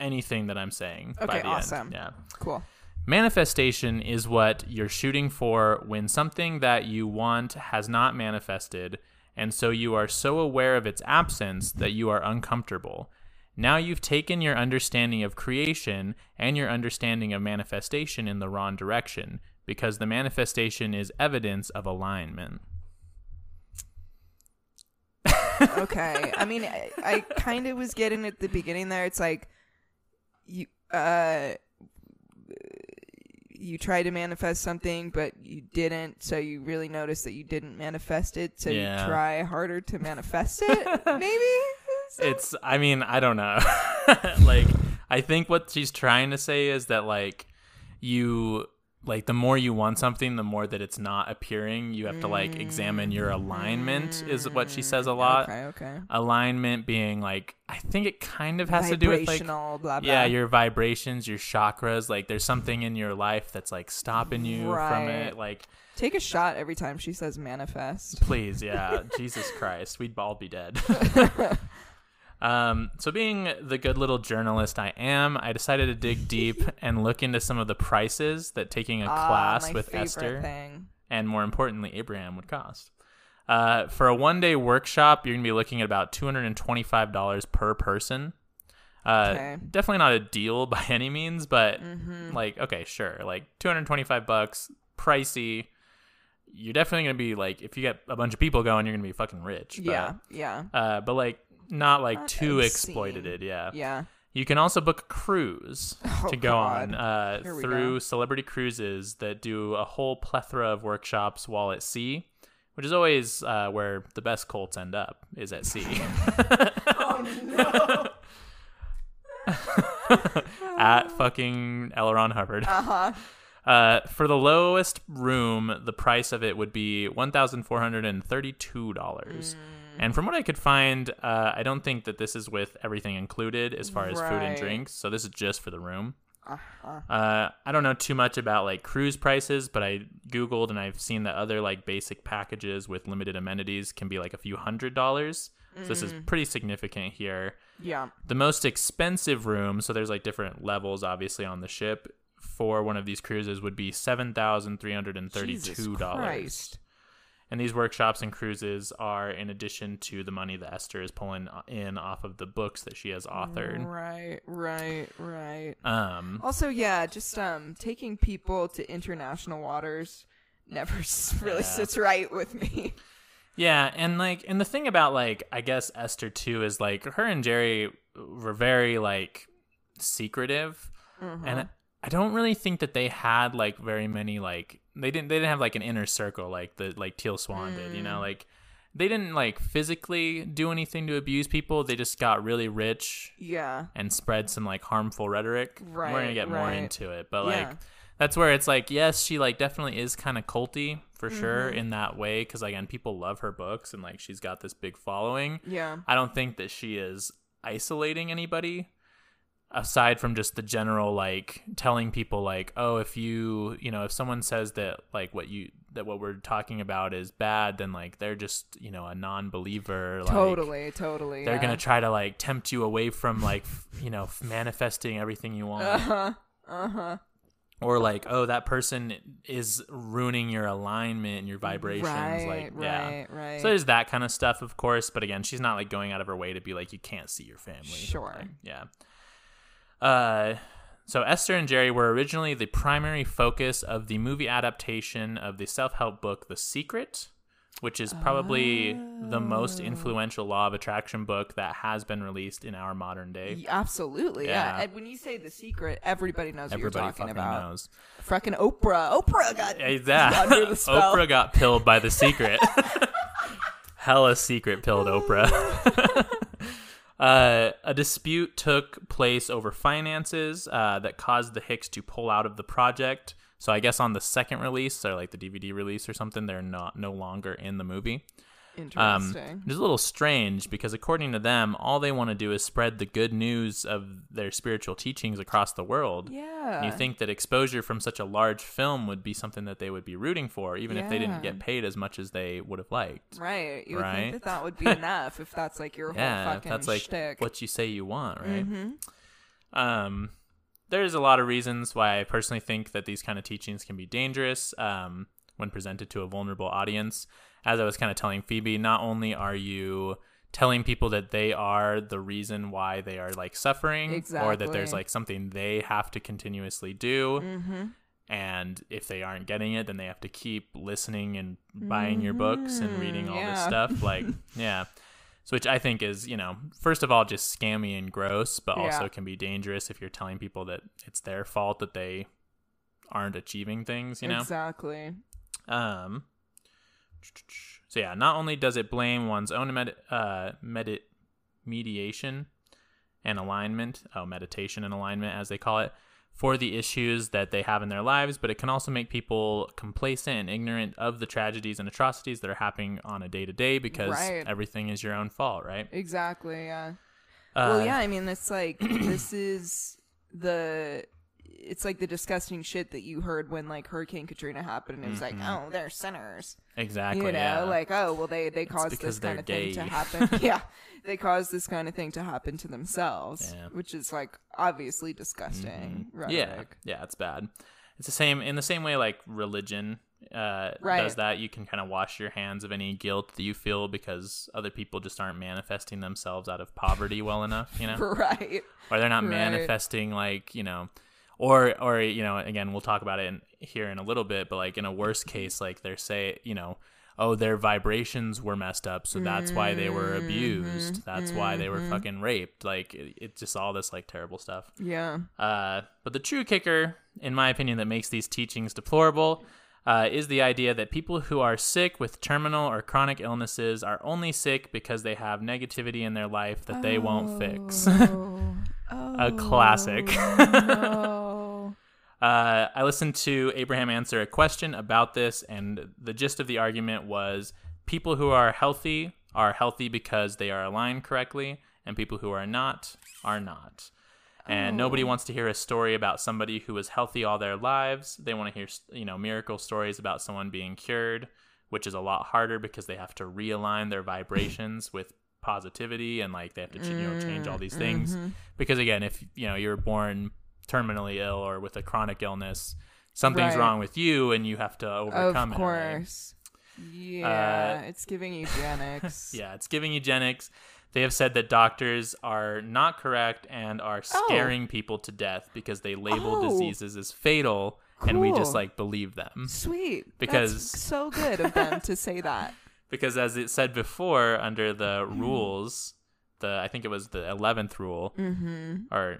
anything that I'm saying. by Okay, the awesome. End. Yeah. Cool. Manifestation is what you're shooting for when something that you want has not manifested, and so you are so aware of its absence that you are uncomfortable. Now you've taken your understanding of creation and your understanding of manifestation in the wrong direction, because the manifestation is evidence of alignment. Okay. I mean, I, I kind of was getting at the beginning there. It's like you uh you try to manifest something but you didn't so you really notice that you didn't manifest it so Yeah. you try harder to <laughs> manifest it maybe <laughs> It's, I mean, I don't know. <laughs> like, I think what she's trying to say is that, like, you, like, the more you want something, the more that it's not appearing. You have to, like, examine your alignment, is what she says a lot. okay okay Alignment being, like, I think it kind of has to do with, like, vibrational blah blah yeah, your vibrations, your chakras. Like, there's something in your life that's, like, stopping you from Right. it. Like, take a shot every time she says manifest Please, yeah. Jesus Christ, we'd all be dead. <laughs> <laughs> um, so, being the good little journalist I am, I decided to dig deep <laughs> and look into some of the prices that taking a Ah, class with Esther thing. and, more importantly, Abraham would cost. Uh, for a one day workshop, you're going to be looking at about $225 per person. Uh, Okay. Definitely not a deal <laughs> by any means, but Mm-hmm. like, okay, sure. Like 225 bucks, pricey. You're definitely going to be like, if you get a bunch of people going, you're going to be fucking rich. But, yeah yeah Uh, but like, not like Not too obscene. exploited. Yeah. yeah You can also book a cruise <laughs> Oh, to go on uh, through go. Celebrity Cruises that do a whole plethora of workshops while at sea, which is always uh, where the best Colts end up is at sea. <laughs> <laughs> at fucking L. Ron Hubbard. uh-huh Uh, for the lowest room, the price of it would be one thousand four hundred and thirty-two dollars. And from what I could find, uh, I don't think that this is with everything included as far as food and drinks. So this is just for the room. uh-huh Uh, I don't know too much about like cruise prices, but I googled and I've seen that other like basic packages with limited amenities can be like a few hundred dollars. So this is pretty significant here. yeah The most expensive room, so there's like different levels obviously on the ship for one of these cruises would be seven thousand three hundred and thirty-two dollars. And these workshops and cruises are in addition to the money that Esther is pulling in off of the books that she has authored. Right, right, right. Um, Also, yeah, just um taking people to international waters never <laughs> really Yeah. sits right with me. Yeah, and like, and the thing about like, I guess Esther too is like her and Jerry were very like secretive, and I don't really think that they had like very many like they didn't they didn't have like an inner circle like the like Teal Swan did, you know, Mm. like they didn't like physically do anything to abuse people. They just got really rich Yeah. and spread some like harmful rhetoric. We're gonna Right, get more into it, but Yeah. like that's where it's like yes, she like definitely is kind of culty for sure Mm-hmm. in that way because again, people love her books and like she's got this big following. Yeah. I don't think that she is isolating anybody aside from just the general like telling people like oh if you you know if someone says that like what you that what we're talking about is bad then like they're just you know a non-believer like totally, totally. they're yeah. gonna try to like tempt you away from like f- you know f- manifesting everything you want Uh-huh. Uh-huh. or like oh that person is ruining your alignment and your vibrations Right, like right, yeah right. so there's that kind of stuff of course but again she's not like going out of her way to be like you can't see your family Sure. Like, yeah uh so Esther and Jerry were originally the primary focus of the movie adaptation of the self-help book The Secret which is probably the Oh. most influential law of attraction book that has been released in our modern day. Absolutely, yeah. Yeah. And when you say the secret, everybody knows Everybody what you're talking about. knows. Frickin' Oprah. Oprah got Hey, that <laughs> under the spell. Oprah got pilled by the secret. <laughs> Hella secret pilled Oprah. <laughs> uh, a dispute took place over finances uh, that caused the Hicks to pull out of the project. So I guess on the second release, or like the DVD release or something, they're not no longer in the movie. Um, it's a little strange because according to them, all they want to do is spread the good news of their spiritual teachings across the world. yeah. And you think that exposure from such a large film would be something that they would be rooting for, even if they didn't get paid as much as they would have liked. Right. You would Right? think that that would be <laughs> enough if that's like your whole Yeah, if fucking that's like shtick. what you say you want, right? hmm Um, there's a lot of reasons why I personally think that these kind of teachings can be dangerous um, when presented to a vulnerable audience. As I was kind of telling Phoebe, not only are you telling people that they are the reason why they are like suffering or that there's like something they have to continuously do hmm and if they aren't getting it then they have to keep listening and buying your books and reading all this Mm-hmm. stuff like <laughs> yeah so which i think is you know first of all just scammy and gross but also can be dangerous if you're telling people that it's their fault that they aren't achieving things you know Exactly. Um so yeah not only does it blame one's own med- uh medi- mediation and alignment oh meditation and alignment as they call it for the issues that they have in their lives but it can also make people complacent and ignorant of the tragedies and atrocities that are happening on a day to day because Right. everything is your own fault right Exactly. Yeah. uh, well, yeah. I mean, it's like this is the. It's like the disgusting shit that you heard when like Hurricane Katrina happened, and it was like, oh, they're sinners. exactly you know, yeah. like oh, well, they they caused this kind of thing to happen. <laughs> yeah, they caused this kind of thing to happen to themselves, Yeah. which is like obviously disgusting. yeah rhetoric. yeah it's bad it's the same in the same way like religion uh Right. does that you can kind of wash your hands of any guilt that you feel because other people just aren't manifesting themselves out of poverty well enough you know <laughs> right. or they're not Right. manifesting like you know or or you know again we'll talk about it in, here in a little bit but like in a worst case like they're say you know oh their vibrations were messed up so that's why they were Mm-hmm. abused that's why they were fucking raped like it, it's just all this like terrible stuff Yeah. uh, but the true kicker, in my opinion, that makes these teachings deplorable uh, is the idea that people who are sick with terminal or chronic illnesses are only sick because they have negativity in their life that they won't fix. Oh. <laughs> a classic. no. <laughs> Uh, I listened to Abraham answer a question about this, and the gist of the argument was people who are healthy are healthy because they are aligned correctly, and people who are not are not. And nobody hmm. wants to hear a story about somebody who was healthy all their lives. They want to hear, you know, miracle stories about someone being cured, which is a lot harder because they have to realign their vibrations with positivity and like they have to ch- you know change all mm, these things. Mm-hmm. Because again, if you know you're born terminally ill or with a chronic illness, something's Right. wrong with you and you have to overcome Of it. right? course. Yeah, Uh, it's giving eugenics. Yeah, it's giving eugenics. <laughs> They have said that doctors are not correct and are scaring people to death because they label Oh. diseases as fatal and we just like believe them. Sweet. Because- That's so good of them to say <laughs> that. Because as it said before under the rules, the I think it was the 11th rule Mm-hmm. or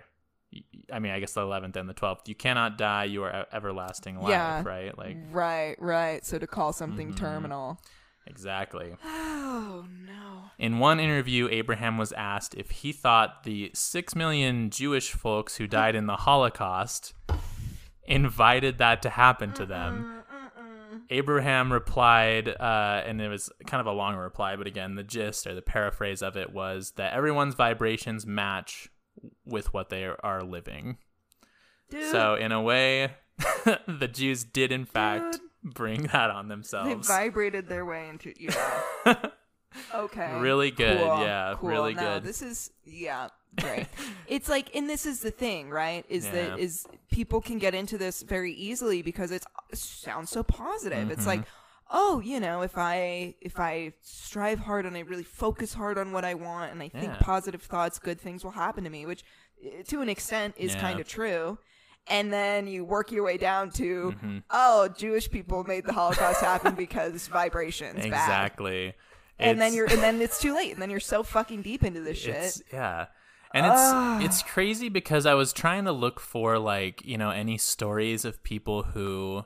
I mean, I guess the 11th and the 12th. You cannot die. You are everlasting life, Yeah. right? Like, Right, right. So to call something Mm-hmm. terminal. exactly. <sighs> Oh no. In one interview, Abraham was asked if he thought the 6 million Jewish folks who died in the Holocaust invited that to happen to them. Abraham replied, uh, and it was kind of a long reply, but again, the gist or the paraphrase of it was that everyone's vibrations match with what they are living. Dude, So, in a way, <laughs> the Jews did, in fact, Dude. bring that on themselves. they vibrated their way into <laughs> yeah. Okay. Really good, Cool, yeah, cool. really No, good. This is yeah, great. <laughs> it's like and this is the thing, right? Is Yeah. that is people can get into this very easily because it's it sounds so positive. It's Mm-hmm. like oh, you know, if I if I strive hard and I really focus hard on what I want and I think Yeah. positive thoughts, good things will happen to me, which eh, to an extent is Yeah. kind of true. And then you work your way down to, Mm-hmm. oh, Jewish people made the Holocaust happen because vibrations bad exactly. And then you're and then it's too late and then you're so fucking deep into this shit It's, yeah. And it's it's crazy because I was trying to look for like, you know, any stories of people who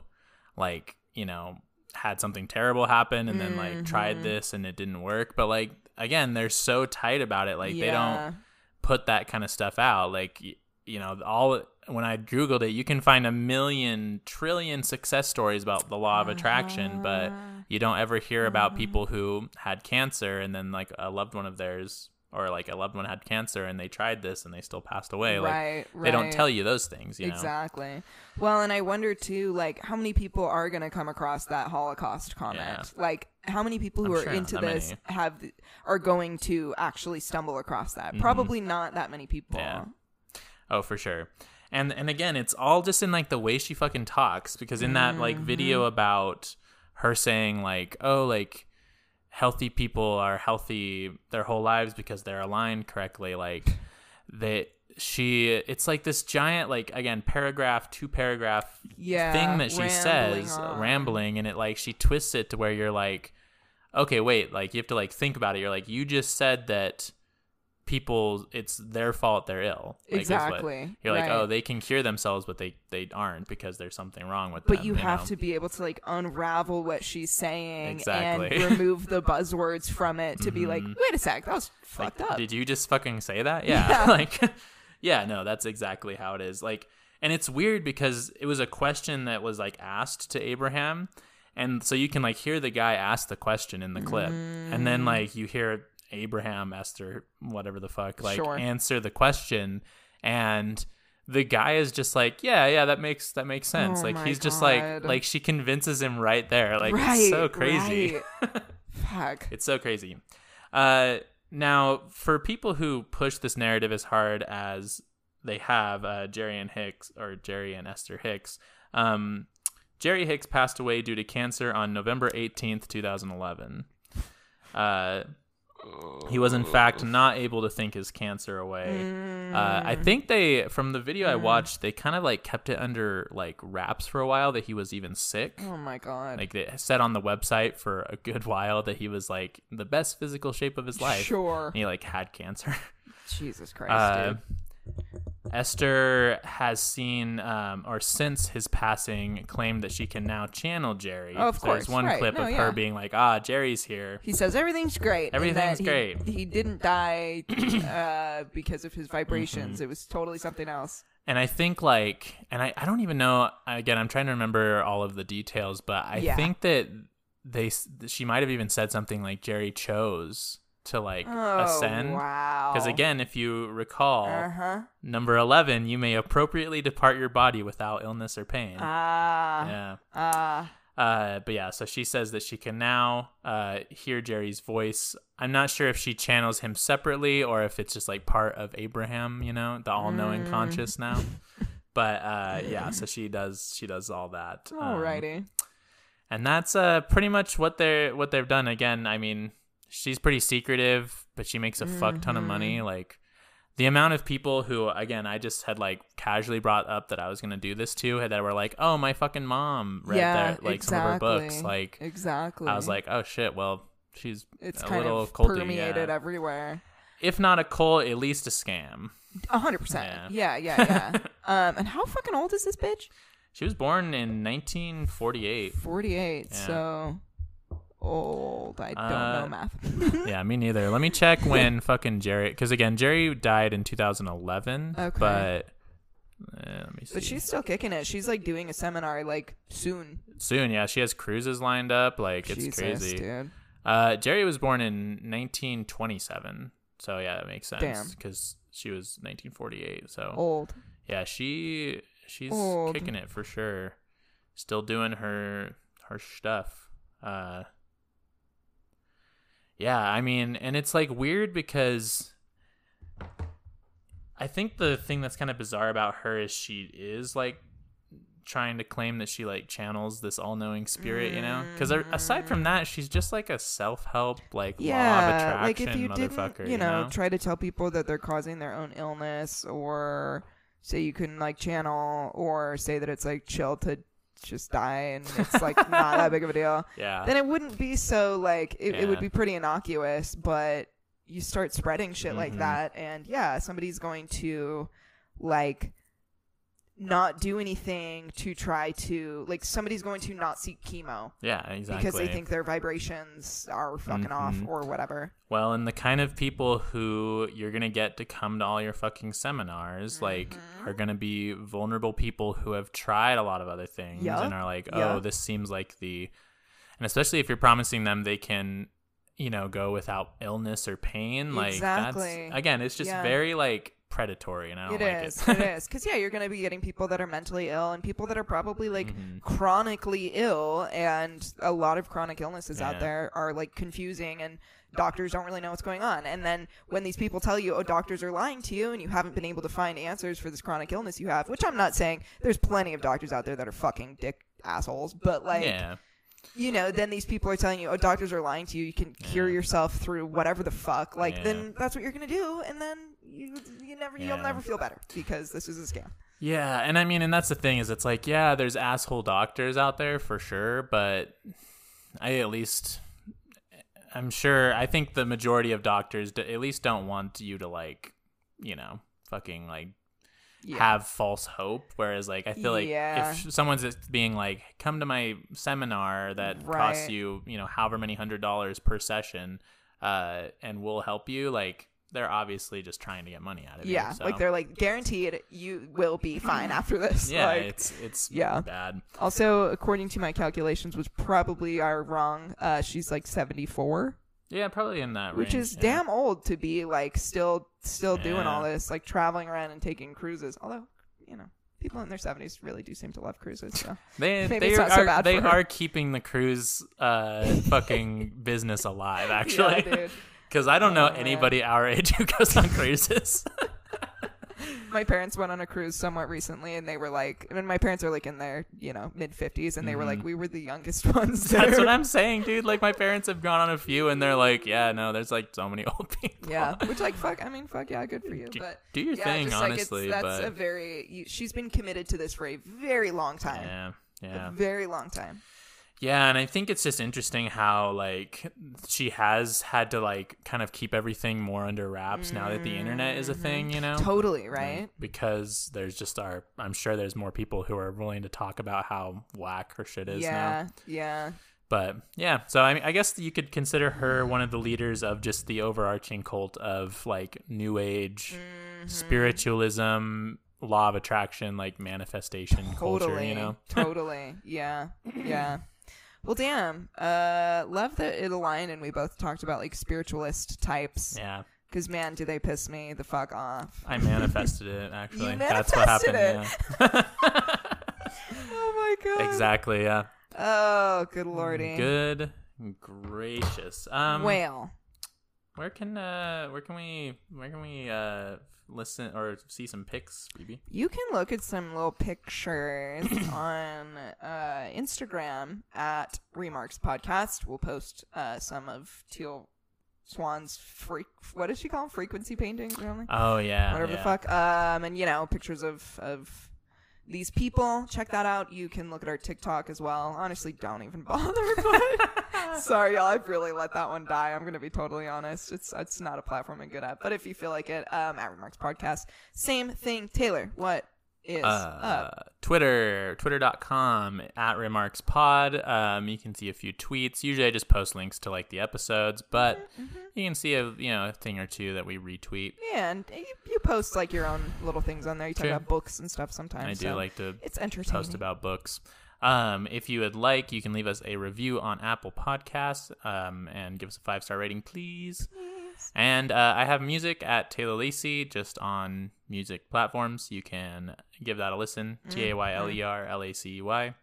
like, you know, had something terrible happen and then like Mm-hmm. tried this and it didn't work, but like again, they're so tight about it like they don't put that kind of stuff out like you know, all when I googled it, you can find a million trillion success stories about the law of attraction, but Uh-huh. You don't ever hear about people who had cancer and then like a loved one of theirs or like a loved one had cancer and they tried this and they still passed away. Right, like they don't tell you those things, you know. exactly well and i wonder too like how many people are going to come across that holocaust comment Yeah. like how many people who I'm are sure into this many. have are going to actually stumble across that probably not that many people Mm-hmm. Yeah. Oh, for sure. And and again, it's all just in like the way she fucking talks because in that like video Mm-hmm. about her saying like, "Oh, like healthy people are healthy their whole lives because they're aligned correctly." Like that she it's like this giant like again paragraph two paragraph Yeah, thing that she says on. rambling and it like she twists it to where you're like okay wait like you have to like think about it you're like you just said that people it's their fault they're ill Like, Exactly, you're like right. oh they can cure themselves but they they aren't because there's something wrong with them. but them you have know? to be able to like unravel what she's saying Exactly. and <laughs> remove the buzzwords from it to be like Mm-hmm. wait a sec that was like, fucked up did you just fucking say that <laughs> yeah, Yeah. <laughs> like yeah no that's exactly how it is like and it's weird because it was a question that was like asked to abraham and so you can like hear the guy ask the question in the clip and then Mm. like you hear abraham esther whatever the fuck like Sure. answer the question and the guy is just like yeah yeah that makes that makes sense Oh like he's just like like she convinces him right there like right it's so crazy right. <laughs> fuck it's so crazy. Uh, now, for people who push this narrative as hard as they have, uh, Jerry and Hicks, or Jerry and Esther Hicks, um, Jerry Hicks passed away due to cancer on November 18th, 2011. Uh, he was, in fact, not able to think his cancer away. Uh, I think they, from the video I watched, they kind of like kept it under like wraps for a while that he was even sick. oh my god Like they said on the website for a good while that he was like the best physical shape of his life. sure And he like had cancer. <laughs> jesus christ Uh, dude Esther has seen, um, or since his passing, claimed that she can now channel Jerry. Oh, Of So There's course, one right. clip No, of yeah. her being like, "Ah, Jerry's here." He says everything's great. Everything's that he- great. He didn't die uh, because of his Mm-hmm. vibrations. It was totally something else. And I think like, and I, I don't even know. Again, I'm trying to remember all of the details, but I Yeah. think that they she might have even said something like Jerry chose to like Oh ascend. wow! Because again, if you recall, uh huh. number 11, you may appropriately depart your body without illness or pain. Ah yeah. ah. Uh, but yeah, so she says that she can now uh, hear Jerry's voice. I'm not sure if she channels him separately or if it's just like part of Abraham, you know, the all-knowing Mm. conscious now. <laughs> But uh, yeah, so she does she does all that. Um, Alrighty. and that's uh pretty much what they're what they've done again i mean she's pretty secretive but she makes a fuck ton of money Mm-hmm. like the amount of people who again i just had like casually brought up that i was gonna do this to had that were like oh my fucking mom read yeah, their, like exactly. some of her books like exactly. i was like oh shit well she's it's a kind little of culty, permeated yeah. everywhere. if not a cult at least a scam A hundred percent. Yeah, yeah, yeah. <laughs> um, and how fucking old is this bitch? She was born in 1948. Forty-eight. Yeah. So old. I don't Uh, know math. <laughs> yeah, me neither. Let me check <laughs> when fucking Jerry, because again, Jerry died in 2011. Okay. But eh, let me see. but she's still kicking it. She's like doing a seminar like soon. soon. Yeah, she has cruises lined up. Like it's Jesus, crazy. dude. Uh, Jerry was born in 1927. So yeah, that makes sense Damn. because she was 1948. So Old. yeah, she she's Old. kicking it for sure. Still doing her her stuff. Uh Yeah, I mean, and it's like weird because I think the thing that's kind of bizarre about her is she is like trying to claim that she like channels this all-knowing spirit, you know? Cuz aside from mm-hmm. that, she's just like a self-help like law of attraction like if you motherfucker, didn't, you you know, try to tell people that they're causing their own illness, or say you can like channel, or say that it's like chill to just die and it's like not that big of a deal, <laughs> yeah. then it wouldn't be so like it, it would be pretty innocuous. But you start spreading shit like Mhm. that, and yeah, somebody's going to like not do anything to try to like somebody's going to not seek chemo yeah, exactly. because they think their vibrations are fucking off Mhm. or whatever. Well, and the kind of people who you're gonna get to come to all your fucking seminars, like, Mm-hmm. are gonna be vulnerable people who have tried a lot of other things Yeah. and are like, oh, Yeah. this seems like the, and especially if you're promising them they can, you know, go without illness or pain, like Exactly. that's again, it's just Yeah. very like predatory, and I don't It like is. it. it <laughs> is. Because, yeah, you're going to be getting people that are mentally ill and people that are probably like Mm-hmm. chronically ill. And a lot of chronic illnesses out there are like confusing and doctors don't really know what's going on. And then when these people tell you, oh, doctors are lying to you and you haven't been able to find answers for this chronic illness you have, which I'm not saying there's plenty of doctors out there that are fucking dick assholes, but like, yeah, you know, then these people are telling you, oh, doctors are lying to you. You can cure Yeah. yourself through whatever the fuck. Like, Yeah. then that's what you're gonna do, and then you you never you'll never feel better because this is a scam. Yeah, and I mean, and that's the thing is, it's like, yeah, there's asshole doctors out there for sure, but I at least, I'm sure, I think the majority of doctors d- at least don't want you to like, you know, fucking like Yeah. have false hope. Whereas, like, I feel like Yeah. if someone's being like, come to my seminar that costs you, you know, however many hundred dollars per session, uh, and we'll help you, like, they're obviously just trying to get money out of it. Yeah, you. so. like they're like guaranteed you will be fine after this. <laughs> yeah, Like, it's it's yeah. bad. also according to my calculations, which probably are wrong. Uh, she's like seventy four, Yeah, probably in that range. which range, is yeah. damn old to be like still still doing all this, like traveling around and taking cruises. Although you know. People in their seventies really do seem to love cruises. So <laughs> They Maybe they it's are so bad they are keeping the cruise uh fucking <laughs> business alive actually. Yeah, Cuz I don't know Oh, anybody our age who goes on <laughs> cruises. my parents went on a cruise somewhat recently and they were like I mean my parents are like in their you know mid 50s and they were like we were the youngest <laughs> ones Mm-hmm. That's what I'm saying, dude. Like my parents have gone on a few and they're like, yeah, no, there's like so many <laughs> old people. yeah which like fuck i mean fuck yeah good for you but do your yeah, thing, just, like, honestly, it's, that's but- a very you, she's been committed to this for a very long time Yeah. Yeah. a very long time Yeah, and I think it's just interesting how like she has had to like kind of keep everything more under wraps now that the internet is a thing, you know? totally right because there's just our I'm sure there's more people who are willing to talk about how whack her shit is now. yeah yeah But yeah, so I mean I guess you could consider her one of the leaders of just the overarching cult of like new age Mm-hmm. spiritualism, law of attraction, like manifestation totally culture, you know. <laughs> totally yeah yeah well damn uh love that it aligned and we both talked about like spiritualist types Yeah. Because man, do they piss me the fuck off? I manifested it actually. You That's what happened. Yeah. <laughs> Oh my god. exactly, yeah. Oh, good lordy. Good gracious. Um Whale. Where can uh where can we where can we uh listen or see some pics, BB? You can look at some little pictures <coughs> on uh, Instagram at Remarks Podcast. We'll post uh, some of Teal Swan's freak. What does she call them? Frequency paintings, really? Oh yeah. Whatever yeah. the fuck. Um, and you know, pictures of of these people. Check that out. You can look at our TikTok as well. Honestly, don't even <laughs> bother. But <laughs> Sorry, y'all. I've really let that one die. I'm gonna be totally honest. It's it's not a platform I'm good at. But if you feel like it, um, at Remarks Podcast, same thing. Tayler, what is uh, up? Twitter, twitter.com at remarks pod. Um, you can see a few tweets. Usually I just post links to like the episodes, but Mm-hmm, you can see a you know a thing or two that we retweet. Yeah, and you, you post like your own little things on there. You talk True. about books and stuff sometimes. I do so like to it's entertaining. post about books. Um, if you would like, you can leave us a review on Apple Podcasts um, and give us a five star rating, please. And uh, I have music at Tayler Lacey just on music platforms. You can give that a listen. T A Y L E R L A C E Y.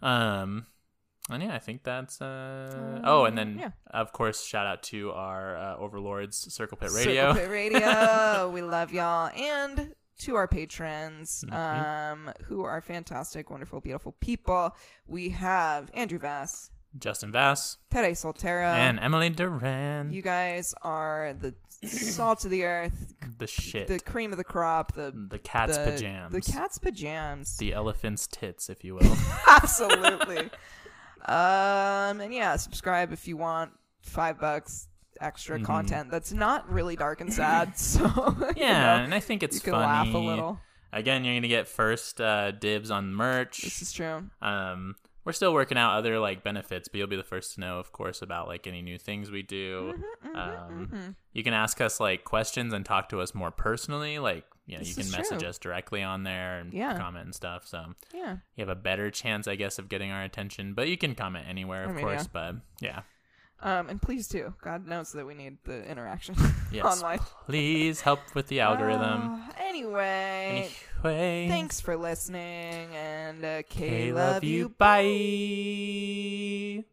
Um, and yeah, I think that's. Uh... oh, and then yeah. of course, shout out to our uh, overlords, Circle Pit Radio. Circle Pit Radio. <laughs> we love y'all. And to our patrons, Mm-hmm. um, who are fantastic, wonderful, beautiful people. We have Andrew Vass, Justin Vass Tere Soltera. and Emily Duran. you guys are the salt of the earth, the shit. the cream of the crop, the the cat's the, pajamas. The cat's pajamas. the elephant's tits, if you <laughs> will. Absolutely. um, and yeah, subscribe if you want five bucks extra Mm-hmm. content that's not really dark and sad. <laughs> So <laughs> yeah, know, and I think it's you can funny. laugh a little. Again, you're gonna get first uh, dibs on merch. This is true. Um, we're still working out other like benefits, but you'll be the first to know, of course, about like any new things we do. Mm-hmm, um, You can ask us like questions and talk to us more personally. Like, you know, This you can message true. us directly on there and Yeah. comment and stuff. So Yeah. you have a better chance, I guess, of getting our attention. But you can comment anywhere, of I mean, course. yeah. But yeah, Um, and please too. God knows that we need the interaction <laughs> yes, online. please help with the algorithm. <laughs> Uh, anyway, anyway, thanks for listening, and uh, Kay, Hey, love, love you. you. Bye.